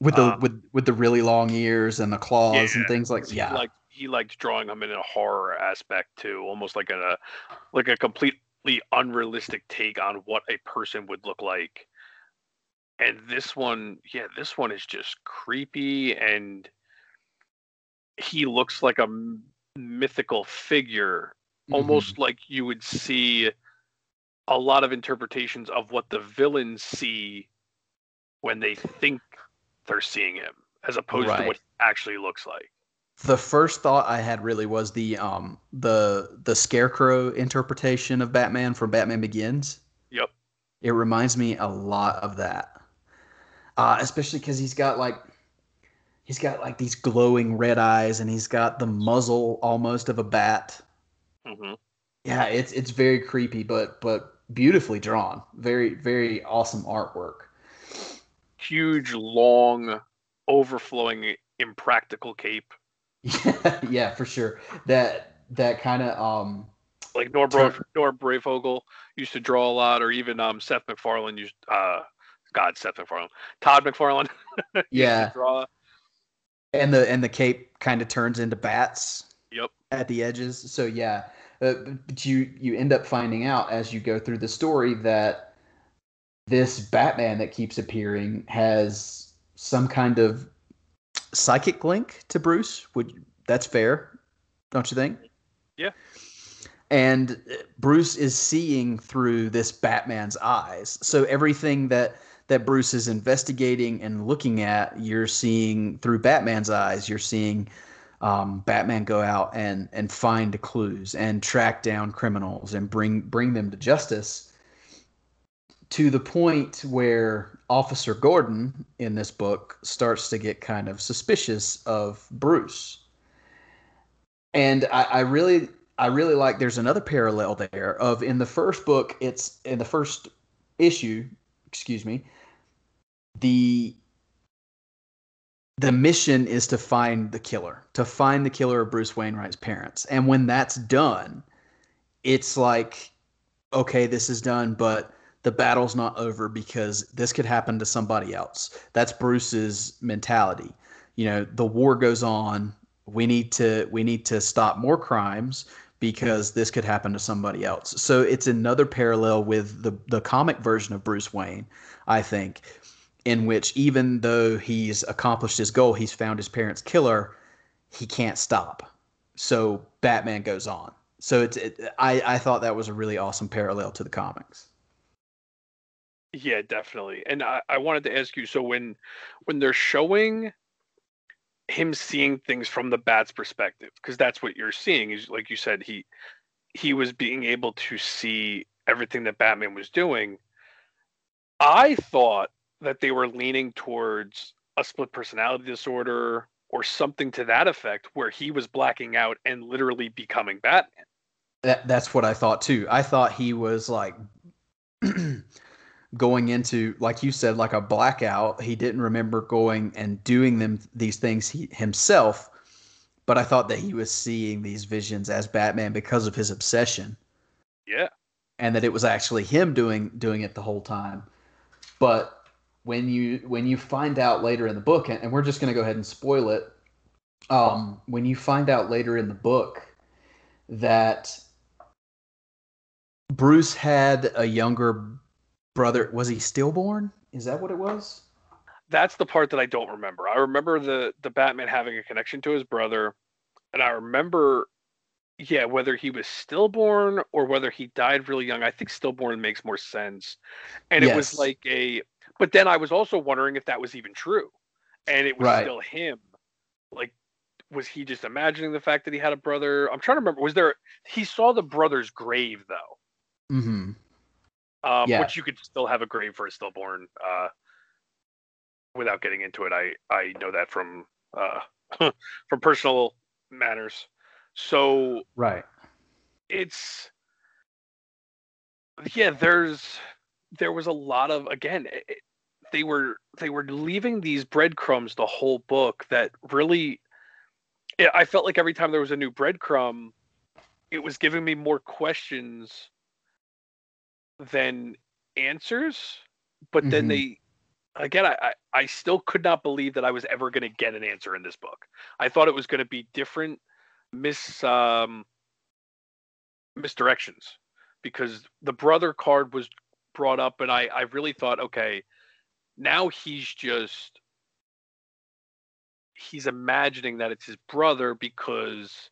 With the Um, with with the really long ears and the claws and things like yeah. liked he liked drawing them in a horror aspect too, almost like a like a completely unrealistic take on what a person would look like. And this one, yeah, this one is just creepy and he looks like a m- mythical figure, Mhm. almost like you would see a lot of interpretations of what the villains see when they think they're seeing him, as opposed to what he actually looks like. The first thought I had really was the um the the scarecrow interpretation of Batman from Batman Begins. Yep. It reminds me a lot of that, uh, especially because he's got like he's got like these glowing red eyes and he's got the muzzle almost of a bat. hmm Yeah, it's it's very creepy, but but beautifully drawn. Very very awesome artwork. Huge, long, overflowing, impractical cape. Yeah, yeah, for sure. That that kind of um Like Nor, Tur- Bro- Nor Breyfogle used to draw a lot, or even um, Seth MacFarlane used. Uh, God, Seth MacFarlane, Todd McFarlane. used to yeah, draw. and the and the cape kind of turns into bats. Yep. At the edges. So yeah, uh, but you you end up finding out as you go through the story that this Batman that keeps appearing has some kind of psychic link to Bruce. Would that's fair, don't you think? Yeah. And uh, Bruce is seeing through this Batman's eyes. So everything that that Bruce is investigating and looking at, you're seeing through Batman's eyes. You're seeing um, Batman go out and and find clues and track down criminals and bring bring them to justice. To the point where Officer Gordon in this book starts to get kind of suspicious of Bruce, and I, I really I really like. There's another parallel there of in the first book. It's in the first issue. Excuse me. The the mission is to find the killer, to find the killer of Bruce Wainwright's parents. And when that's done, it's like, okay, this is done, but the battle's not over because this could happen to somebody else. That's Bruce's mentality. You know, the war goes on. We need to we need to stop more crimes because this could happen to somebody else. So it's another parallel with the the comic version of Bruce Wayne, I think, in which even though he's accomplished his goal, he's found his parents' killer, he can't stop. So Batman goes on. So it's it, I I thought that was a really awesome parallel to the comics. Yeah, definitely. And I, I wanted to ask you, so when when they're showing him seeing things from the bat's perspective, because that's what you're seeing, is like you said, he he was being able to see everything that Batman was doing. I thought that they were leaning towards a split personality disorder or something to that effect, where he was blacking out and literally becoming Batman. That that's what I thought too. I thought he was like going into like you said like a blackout. He didn't remember going and doing them these things he, himself, but I thought that he was seeing these visions as Batman because of his obsession Yeah. and that it was actually him doing doing it the whole time. But when you when you find out later in the book and, and we're just going to go ahead and spoil it um when you find out later in the book that Bruce had a younger brother. Was he stillborn? Is that what it was? that's the part that I don't remember. I remember the the Batman having a connection to his brother, and I remember, yeah, whether he was stillborn or whether he died really young. I think stillborn makes more sense, and it was like a. But then I was also wondering if that was even true, and it was Right. still him. Like, was he just imagining the fact that he had a brother? I'm trying to remember. Was there? He saw the brother's grave though, Mm-hmm. Um, Yeah. which you could still have a grave for a stillborn. Uh, without getting into it, I I know that from uh, from personal matters. So Right. it's yeah, there's there was a lot of again. It, they were they were leaving these breadcrumbs the whole book that really. I felt like every time there was a new breadcrumb, it was giving me more questions than answers. But then Mhm. they again I, I I still could not believe that I was ever going to get an answer in this book. I thought it was going to be different mis um misdirections because the brother card was brought up and I I really thought okay now he's just he's imagining that it's his brother because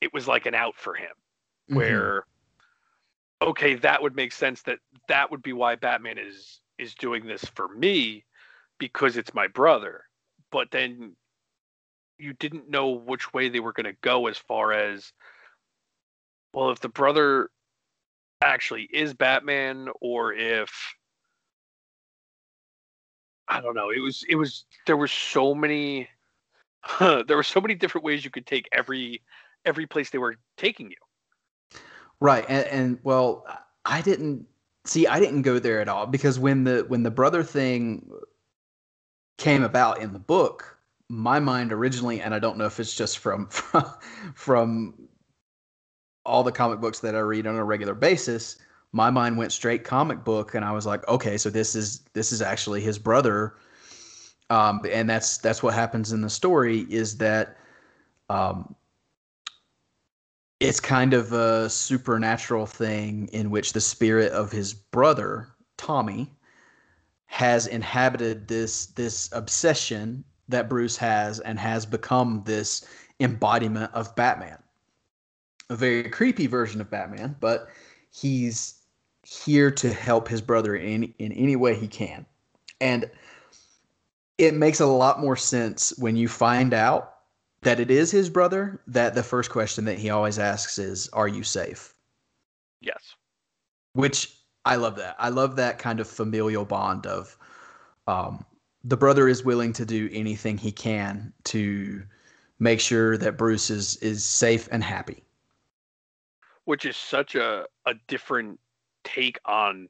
it was like an out for him Mhm. where okay that would make sense that that would be why batman is is doing this for me because it's my brother but then you didn't know which way they were going to go as far as well if the brother actually is batman or if i don't know it was it was there were so many there were so many different ways you could take every every place they were taking you. Right, and, and well, I didn't see. I didn't go there at all because when the when the brother thing came about in the book, my mind originally, and I don't know if it's just from from, from all the comic books that I read on a regular basis, my mind went straight comic book, and I was like, okay, so this is this is actually his brother, um, and that's that's what happens in the story is that. Um, it's kind of a supernatural thing in which the spirit of his brother Tommy has inhabited this this obsession that Bruce has and has become this embodiment of Batman. A very creepy version of Batman, but he's here to help his brother in in any way he can. And it makes a lot more sense when you find out that it is his brother that the first question that he always asks is are you safe? Yes. Which I love that. I love that kind of familial bond of um, the brother is willing to do anything he can to make sure that Bruce is is safe and happy. Which is such a, a different take on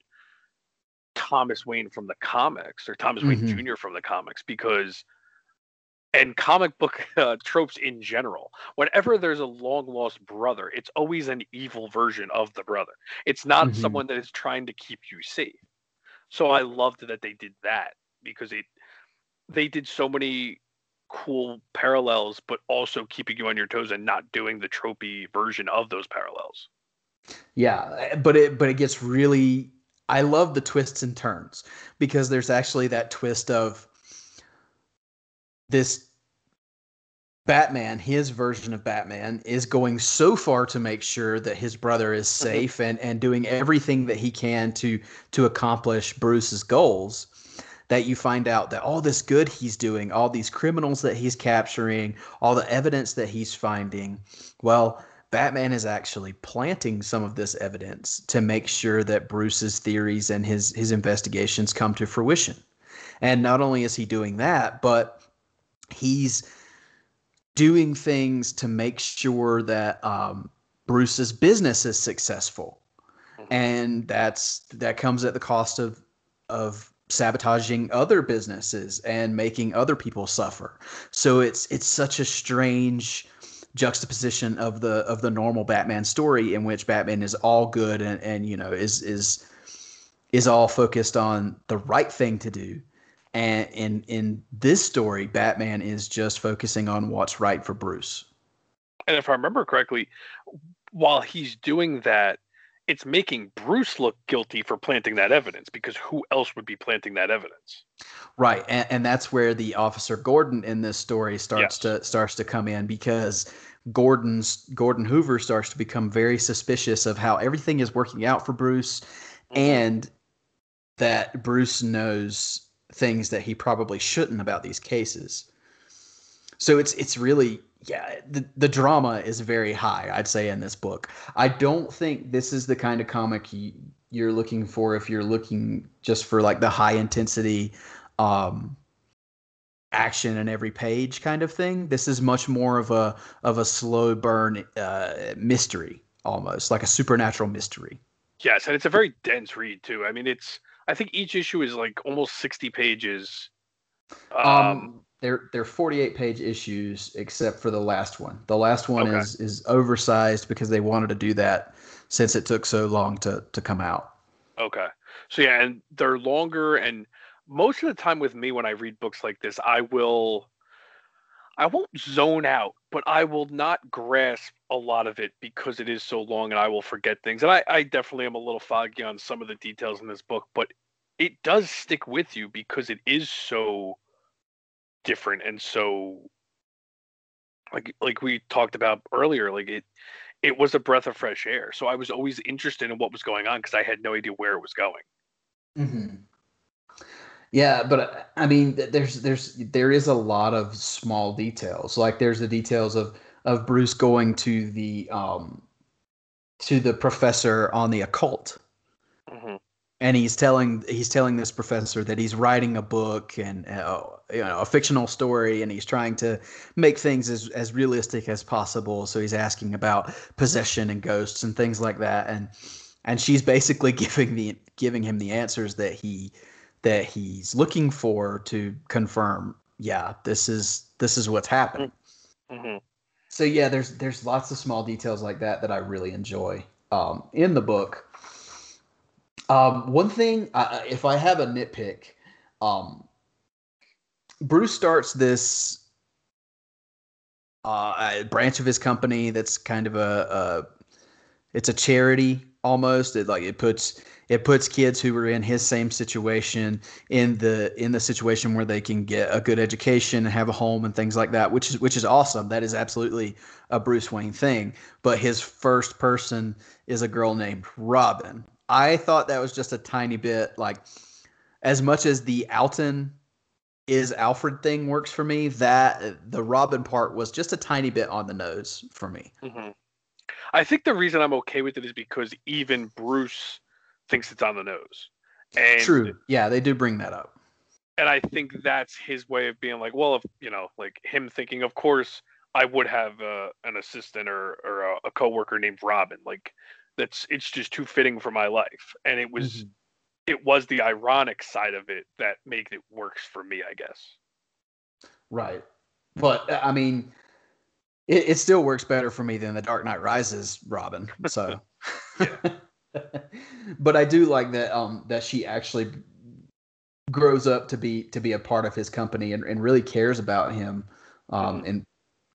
Thomas Wayne from the comics or Thomas Wayne Mhm. Jr. from the comics because and comic book uh, tropes in general. Whenever there's a long lost brother it's always an evil version of the brother. It's not Mhm. someone that is trying to keep you safe. So i loved that they did that because it they did so many cool parallels but also keeping you on your toes and not doing the tropey version of those parallels. Yeah, but it but it gets really I love the twists and turns because there's actually that twist of this Batman, his version of Batman is going so far to make sure that his brother is mm-hmm. safe and and doing everything that he can to to accomplish Bruce's goals that you find out that all this good he's doing, all these criminals that he's capturing, all the evidence that he's finding, well, Batman is actually planting some of this evidence to make sure that Bruce's theories and his his investigations come to fruition. And not only is he doing that, but he's doing things to make sure that um, Bruce's business is successful, and that's that comes at the cost of of sabotaging other businesses and making other people suffer. So it's it's such a strange juxtaposition of the of the normal Batman story in which Batman is all good and and you know is is is all focused on the right thing to do. And in in this story, Batman is just focusing on what's right for Bruce. and if i remember correctly while he's doing that it's making bruce look guilty for planting that evidence because who else would be planting that evidence Right, and, and that's where the officer Gordon in this story starts Yes. to starts to come in because Gordon's Gordon Hoover starts to become very suspicious of how everything is working out for Bruce, mm-hmm. and that Bruce knows things that he probably shouldn't about these cases. So it's it's really yeah the, the drama is very high I'd say in this book. I don't think this is the kind of comic you, you're looking for if you're looking just for like the high intensity um action in every page kind of thing. This is much more of a of a slow burn uh mystery almost like a supernatural mystery. yes and it's a very dense read too i mean it's i think each issue is like almost 60 pages um, Um, they're they're 48 page issues except for the last one. The last one Okay. is is oversized because they wanted to do that since it took so long to to come out. Okay. So yeah, and they're longer and most of the time with me when I read books like this, I will I won't zone out, but I will not grasp a lot of it because it is so long and I will forget things. And I, I definitely am a little foggy on some of the details in this book, but it does stick with you because it is so different and so like like we talked about earlier, like it it was a breath of fresh air. So I was always interested in what was going on because I had no idea where it was going. Mm-hmm. Yeah, but I mean, there's there's there is a lot of small details. Like there's the details of of Bruce going to the um to the professor on the occult. Hmm and he's telling he's telling this professor that he's writing a book and uh, you know a fictional story and he's trying to make things as as realistic as possible. So he's asking about possession and ghosts and things like that. And and she's basically giving the giving him the answers that he that he's looking for to confirm yeah this is this is what's happening. Hmm so yeah there's there's lots of small details like that that i really enjoy um, in the book. Um, one thing if i have a nitpick um, bruce starts this uh, branch of his company that's kind of a, a it's a charity almost it like it puts it puts kids who are in his same situation in the in the situation where they can get a good education and have a home and things like that which is which is awesome. That is absolutely a bruce wayne thing. But his first person is a girl named robin. I thought that was just a tiny bit like as much as the alton is alfred thing works for me that the robin part was just a tiny bit on the nose for me. Hmm I think the reason I'm okay with it is because even Bruce thinks it's on the nose. And true yeah they do bring that up and I think that's his way of being like, well, if you know, like him thinking, of course, I would have uh, an assistant or or a, a coworker named Robin. Like that's it's just too fitting for my life, and it was Mhm. it was the ironic side of it that made it works for me, I guess. Right. But uh, I mean, it, it still works better for me than the Dark Knight Rises Robin. So, but I do like that um that she actually grows up to be to be a part of his company and, and really cares about him. Um, and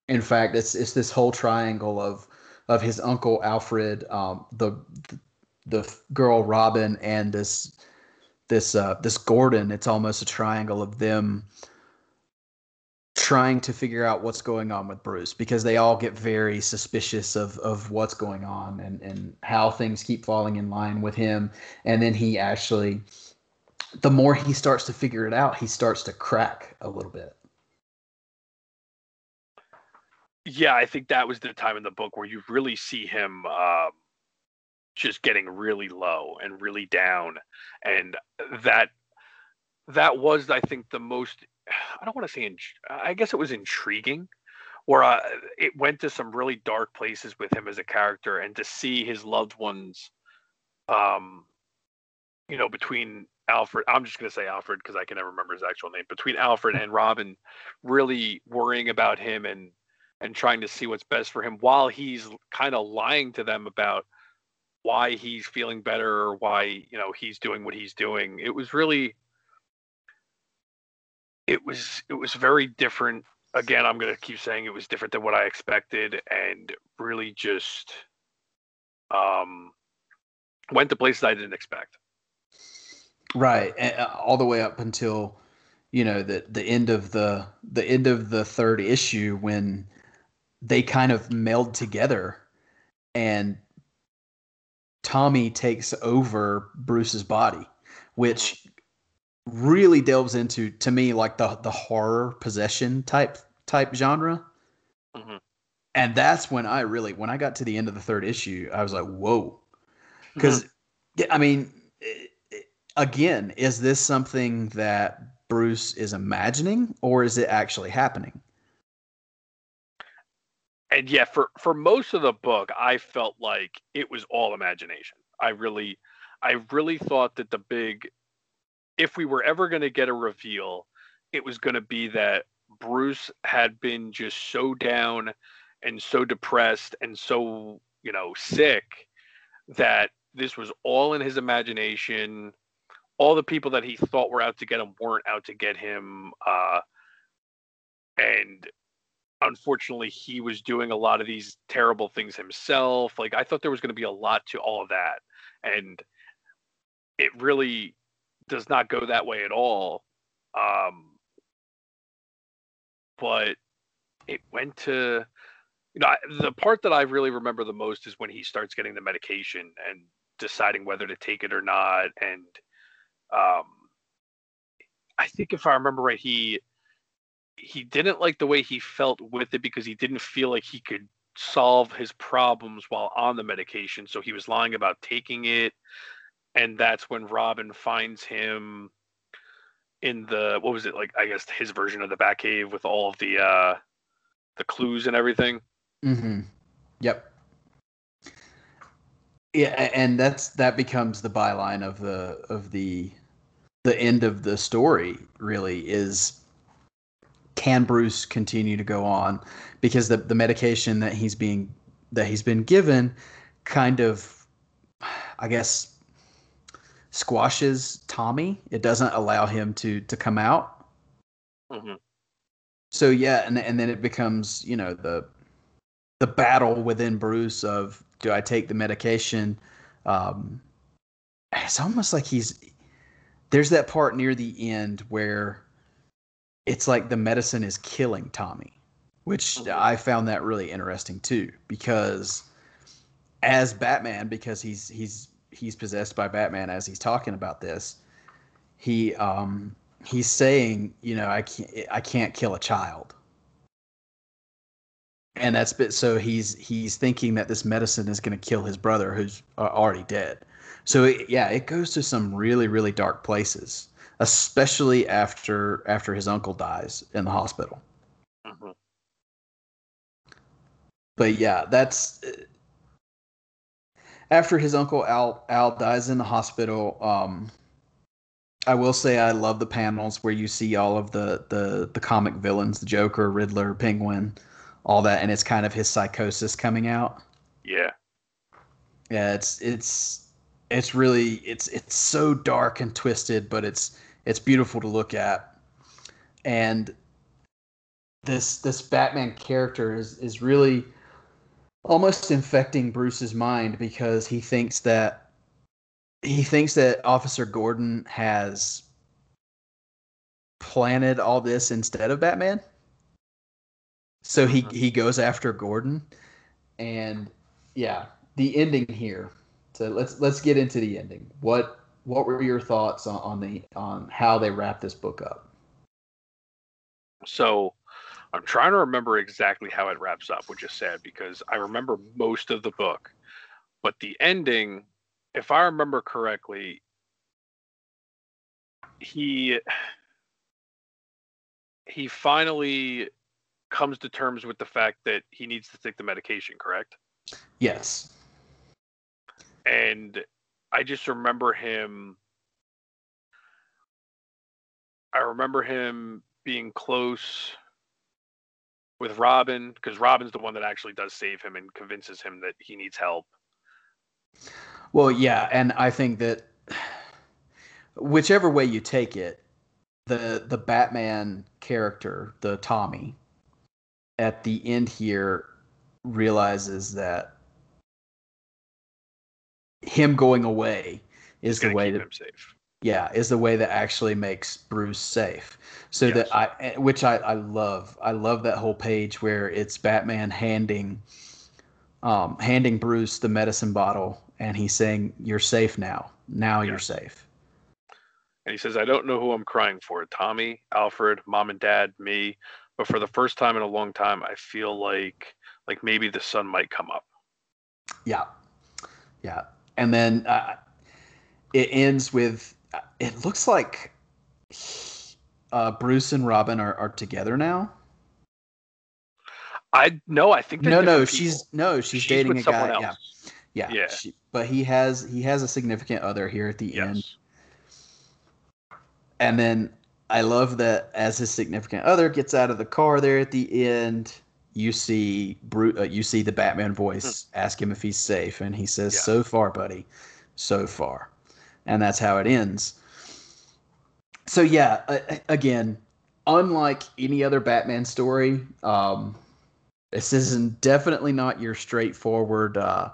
in fact, it's it's this whole triangle of of his uncle Alfred, um, the the girl Robin, and this this uh, this Gordon. It's almost a triangle of them trying to figure out what's going on with Bruce because they all get very suspicious of of what's going on and and how things keep falling in line with him and then he actually the more he starts to figure it out he starts to crack a little bit Yeah, I think that was the time in the book where you really see him um, just getting really low and really down, and that that was, I think, the most. I don't want to say, in, I guess it was intriguing, where uh, it went to some really dark places with him as a character, and to see his loved ones, um, you know, between Alfred, I'm just going to say Alfred because I can never remember his actual name, between Alfred and Robin, really worrying about him and and trying to see what's best for him while he's kind of lying to them about why he's feeling better or why you know he's doing what he's doing. It was really it was it was very different. Again i'm going to keep saying it was different than what i expected and really just um went to places i didn't expect. Right and, all the way up until you know the the end of the the end of the third issue when they kind of meld together and Tommy takes over Bruce's body, which really delves into to me like the the horror possession type type genre. Mhm. And that's when I really when I got to the end of the third issue, I was like, "Whoa." Cuz I mean, i- i- again, is this something that Bruce is imagining or is it actually happening? and yeah for for most of the book i felt like it was all imagination i really i really thought that the big if we were ever going to get a reveal it was going to be that bruce had been just so down and so depressed and so you know sick that this was all in his imagination. All the people that he thought were out to get him weren't out to get him uh and unfortunately he was doing a lot of these terrible things himself. Like i thought there was going to be a lot to all of that and it really does not go that way at all. Um but it went to you know the part that i really remember the most is when he starts getting the medication and deciding whether to take it or not. And um i think if i remember right he he didn't like the way he felt with it because he didn't feel like he could solve his problems while on the medication. So he was lying about taking it and that's when Robin finds him in the what was it like? I guess his version of the Batcave with all of the uh the clues and everything. Mm-hmm. Yep. Yeah, and that's that becomes the byline of the of the the end of the story. Really, is can Bruce continue to go on because the the medication that he's being that he's been given kind of, I guess, squashes Tommy. It doesn't allow him to to come out. hmm so yeah and, and then it becomes you know the the battle within bruce of do i take the medication um it's almost like he's there's that part near the end where it's like the medicine is killing tommy which Mhm. i found that really interesting too because as batman because he's he's he's possessed by batman as he's talking about this he um he's saying, you know, I can't I can't kill a child. And that's bit so he's he's thinking that this medicine is going to kill his brother who's uh, already dead. So it, yeah, it goes to some really really dark places, especially after after his uncle dies in the hospital. hmm But yeah, that's after his uncle Al Al dies in the hospital. Um, I will say I love the panels where you see all of the the the comic villains, the Joker, Riddler, Penguin, all that, and it's kind of his psychosis coming out. Yeah. Yeah, it's it's it's really it's it's so dark and twisted, but it's it's beautiful to look at. And this this Batman character is is really almost infecting Bruce's mind because he thinks that he thinks that Officer Gordon has planted all this instead of Batman. So he Mhm. he goes after Gordon and yeah, the ending here. So let's let's get into the ending. What what were your thoughts on, on the on how they wrap this book up? So I'm trying to remember exactly how it wraps up, which is sad because I remember most of the book. But the ending, if I remember correctly, he he finally comes to terms with the fact that he needs to take the medication, correct? Yes. and I just remember him. I remember him being close with Robin because Robin's the one that actually does save him and convinces him that he needs help. Well, yeah, and I think that whichever way you take it, the the Batman character, the Tommy, at the end here realizes that him going away is the way keep that him safe. Yeah is the way that actually makes bruce safe. So Yes. that i eh, which I, I love. I love that whole page where it's batman handing um handing bruce the medicine bottle and he's saying you're safe now. Now you're safe. And he says, I don't know who I'm crying for. Tommy, Alfred, mom and dad, me. But for the first time in a long time, I feel like like maybe the sun might come up. yeah. Yeah. And then uh, it ends with it looks like uh, bruce and robin are, are together now I no, I think no no she's people. no she's, dating a guy someone yeah. Yeah, Yeah. She, but he has he has a significant other here at the end, and then I love that as his significant other gets out of the car there at the end, you see Bru- uh, you see the Batman voice ask him if he's safe, and he says, Hmm. Yeah. "So far, buddy, so far," and that's how it ends. So yeah, again, unlike any other Batman story, um, this isn't definitely not your straightforward uh,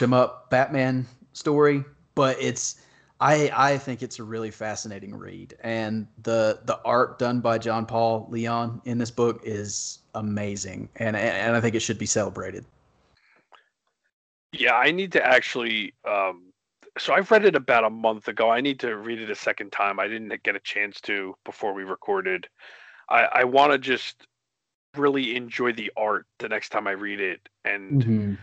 him up Batman story, but it's I I think it's a really fascinating read, and the the art done by John Paul Leon in this book is amazing, and and I think it should be celebrated. Yeah, I need to actually. Um, so I've read it about a month ago. I need to read it a second time. I didn't get a chance to before we recorded. I, I want to just really enjoy the art the next time I read it, and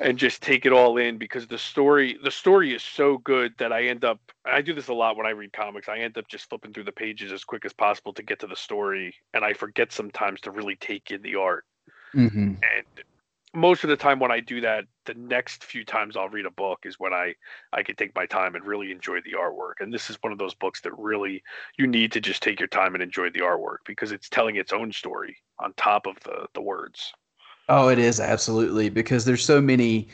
and just take it all in because the story the story is so good that I end up I do this a lot when I read comics. I end up just flipping through the pages as quick as possible to get to the story and I forget sometimes to really take in the art. Mm-hmm. And most of the time when I do that, the next few times I'll read a book is when I I can take my time and really enjoy the artwork. And this is one of those books that really you need to just take your time and enjoy the artwork because it's telling its own story on top of the the words. Oh, it is absolutely because there's so many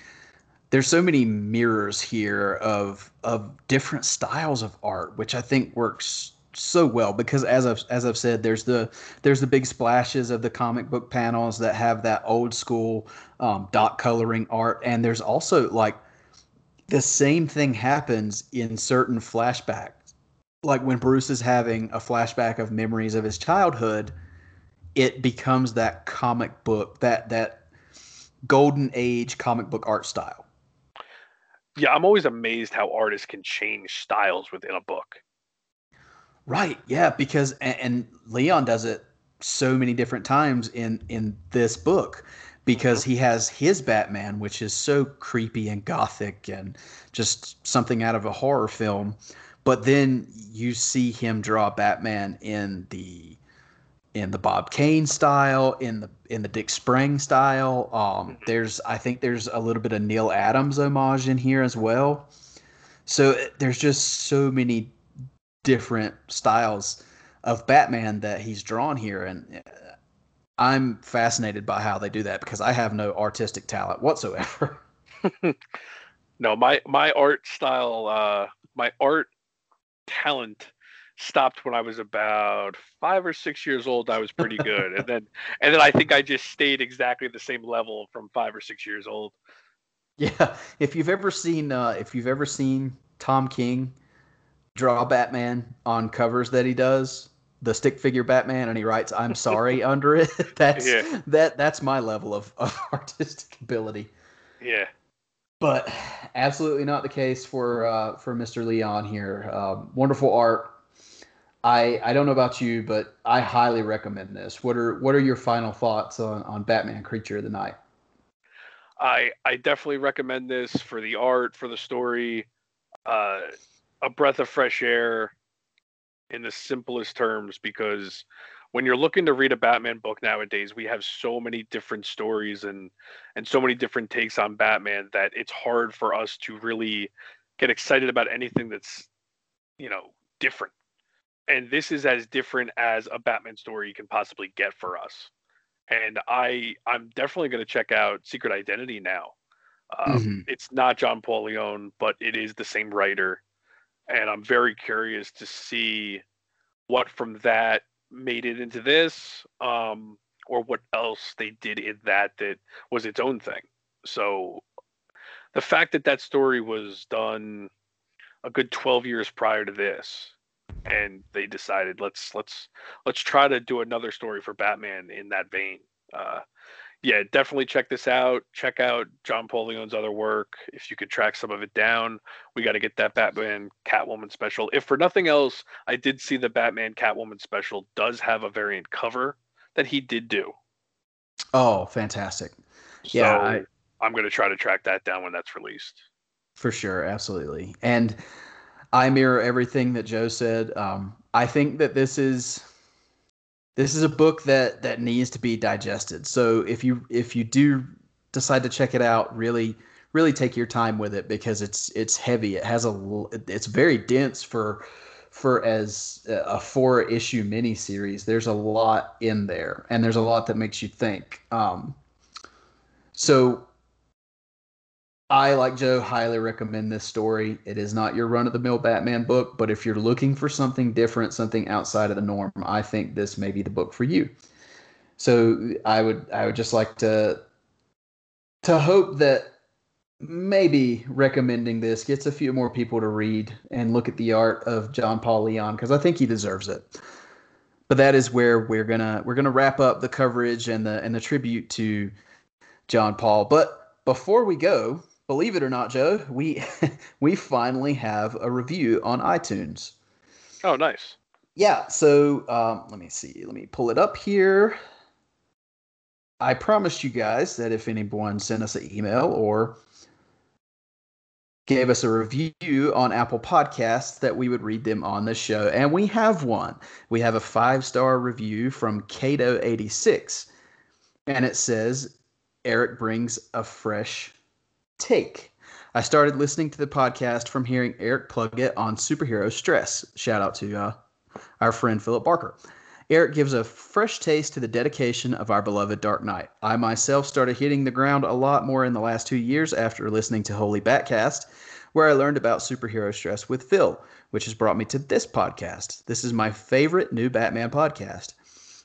there's so many mirrors here of of different styles of art, which I think works so well because as I've as I've said, there's the there's the big splashes of the comic book panels that have that old school um, dot coloring art, and there's also like the same thing happens in certain flashbacks, like when Bruce is having a flashback of memories of his childhood it becomes that comic book that that golden age comic book art style. Yeah, I'm always amazed how artists can change styles within a book. Right. Yeah, because and, and Leon does it so many different times in in this book because he has his Batman, which is so creepy and gothic and just something out of a horror film. But then you see him draw Batman in the in the Bob Kane style, in the in the Dick Sprang style. Um, there's I think there's a little bit of Neal Adams homage in here as well. So there's just so many different styles of Batman that he's drawn here, and uh, I'm fascinated by how they do that because I have no artistic talent whatsoever. no, my my art style, uh, my art talent stopped when I was about five or six years old. I was pretty good, and then and then I think I just stayed exactly the same level from five or six years old. Yeah, if you've ever seen uh, if you've ever seen Tom King draw Batman on covers that he does, the stick figure Batman, and he writes "I'm sorry" under it. That's Yeah. that that's my level of, of artistic ability. Yeah, but absolutely not the case for uh, for Mr. Leon here. Um, wonderful art. I I don't know about you, but I highly recommend this. What are what are your final thoughts on on Batman Creature of the Night? I I definitely recommend this for the art, for the story, uh, a breath of fresh air, in the simplest terms. Because when you're looking to read a Batman book nowadays, we have so many different stories and and so many different takes on Batman that it's hard for us to really get excited about anything that's you know different. And this is as different as a Batman story you can possibly get for us and I I'm definitely going to check out Secret Identity now. Um, Mhm. It's not John Paul Leon, but it is the same writer, and I'm very curious to see what from that made it into this, um, or what else they did in that that was its own thing. So the fact that that story was done a good 12 years prior to this and they decided let's let's let's try to do another story for Batman in that vein. Uh, yeah, definitely check this out. Check out John Paul Leon's other work if you could track some of it down. We got to get that Batman Catwoman special. If for nothing else, I did see the Batman Catwoman special does have a variant cover that he did do. Oh, fantastic! So Yeah, I- I'm going to try to track that down when that's released. For sure, absolutely. And I mirror everything that Joe said. Um, I think that this is this is a book that that needs to be digested. So if you if you do decide to check it out, really really take your time with it because it's it's heavy. It has a it's very dense for for as a four issue miniseries. There's a lot in there, and there's a lot that makes you think. Um, so I, like Joe, highly recommend this story. It is not your run of the mill Batman book, but if you're looking for something different, something outside of the norm, I think this may be the book for you. So I would I would just like to to hope that maybe recommending this gets a few more people to read and look at the art of John Paul Leon because I think he deserves it. But that is where we're gonna we're gonna wrap up the coverage and the and the tribute to John Paul. But before we go, believe it or not, Joe, we we finally have a review on iTunes. Oh, nice. Yeah, so um, let me see. Let me pull it up here. I promised you guys that if anyone sent us an email or gave us a review on Apple Podcasts that we would read them on the show. And we have one. We have a five star review from Cato86. And it says, Eric brings a fresh take. I started listening to the podcast from hearing Eric plug it on superhero stress. Shout out to uh, our friend Philip Barker. Eric gives a fresh taste to the dedication of our beloved Dark Knight. I myself started hitting the ground a lot more in the last two years after listening to Holy Batcast, where I learned about superhero stress with Phil, which has brought me to this podcast. This is my favorite new Batman podcast.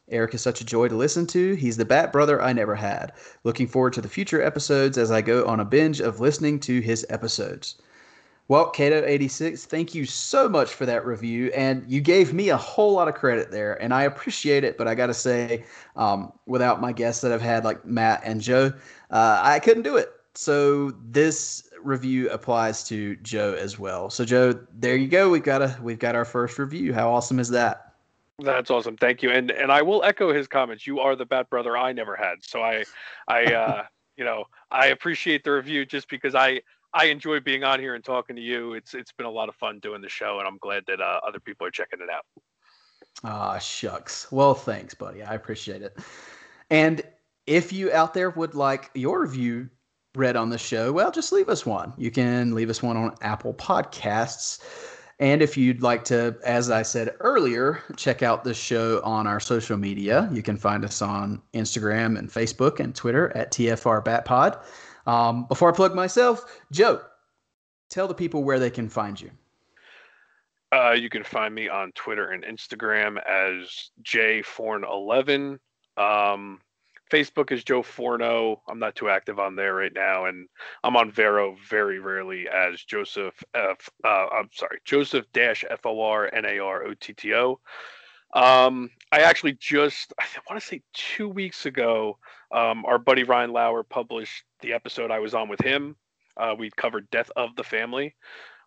Eric is such a joy to listen to. He's the Bat brother I never had. Looking forward to the future episodes as I go on a binge of listening to his episodes. Well, Cato86, thank you so much for that review. And you gave me a whole lot of credit there, and I appreciate it. But I got to say, um, without my guests that I've had, like Matt and Joe, uh, I couldn't do it. So this review applies to Joe as well. So Joe, there you go. We've got a we've got our first review. How awesome is that? That's awesome. Thank you. And and I will echo his comments. You are the bat brother I never had. So I I uh you know, I appreciate the review just because I I enjoy being on here and talking to you. It's it's been a lot of fun doing the show, and I'm glad that uh, other people are checking it out. Ah, shucks. Well, thanks, buddy. I appreciate it. And if you out there would like your review read on the show, well, just leave us one. You can leave us one on Apple Podcasts. And if you'd like to, as I said earlier, check out the show on our social media, you can find us on Instagram and Facebook and Twitter at TFR Batpod. Um, before I plug myself, Joe, tell the people where they can find you. Uh, you can find me on Twitter and Instagram as jforn11. Um, Facebook is Joe Forno. I'm not too active on there right now, and I'm on Vero very rarely as Joseph F. Uh, I'm sorry, Joseph Dash F O R N A R O T T O. Um, I actually just I want to say two weeks ago, um, our buddy Ryan Lauer published the episode I was on with him. Uh, we covered Death of the Family.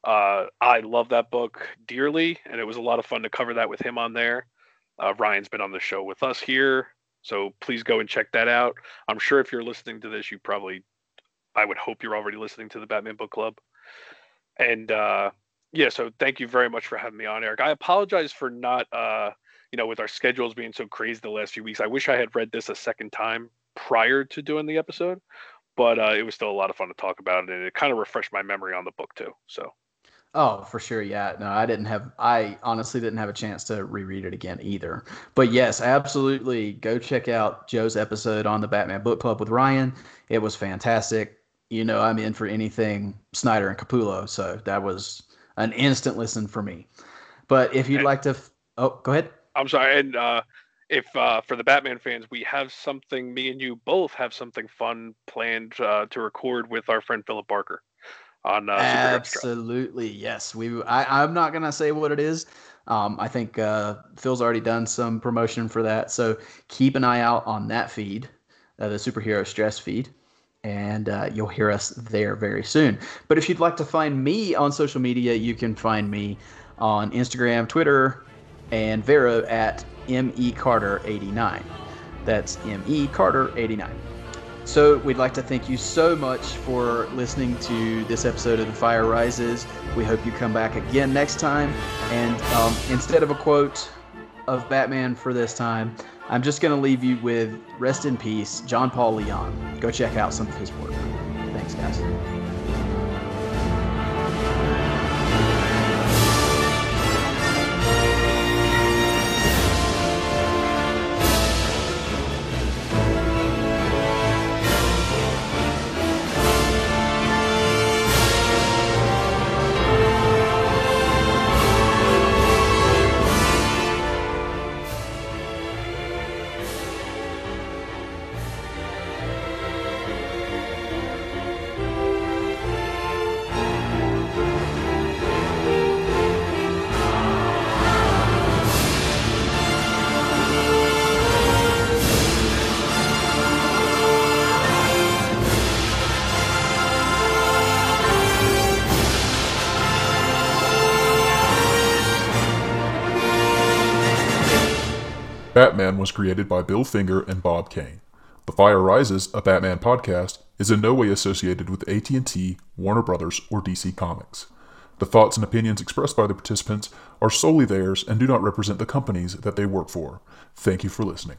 Uh, I love that book dearly, and it was a lot of fun to cover that with him on there. Uh, Ryan's been on the show with us here, so please go and check that out. I'm sure if you're listening to this, you probably, I would hope you're already listening to the Batman Book Club. And uh, yeah, so thank you very much for having me on, Eric. I apologize for not, uh, you know, with our schedules being so crazy the last few weeks. I wish I had read this a second time prior to doing the episode, but uh, it was still a lot of fun to talk about, it, and it kind of refreshed my memory on the book too. So. Oh, for sure. Yeah. No, I didn't have, I honestly didn't have a chance to reread it again either. But yes, absolutely. Go check out Joe's episode on the Batman Book Club with Ryan. It was fantastic. You know, I'm in for anything Snyder and Capullo. So that was an instant listen for me. But if you'd And- like to, f- oh, go ahead. I'm sorry, and uh, if uh, for the Batman fans, we have something. Me and you both have something fun planned uh, to record with our friend Philip Barker on uh, Absolutely, yes. We. I, I'm not gonna say what it is. Um, I think uh, Phil's already done some promotion for that, so keep an eye out on that feed, uh, the superhero stress feed, and uh, you'll hear us there very soon. But if you'd like to find me on social media, you can find me on Instagram, Twitter, and Vero at me carter 89 That's me Carter 89. So we'd like to thank you so much for listening to this episode of The Fire Rises. We hope you come back again next time. And um, instead of a quote of Batman for this time, I'm just going to leave you with rest in peace, John Paul Leon. Go check out some of his work. Thanks, guys. Batman was created by Bill Finger and Bob Kane. The Fire Rises, a Batman podcast, is in no way associated with AT&T, Warner Brothers, or DC Comics. The thoughts and opinions expressed by the participants are solely theirs and do not represent the companies that they work for. Thank you for listening.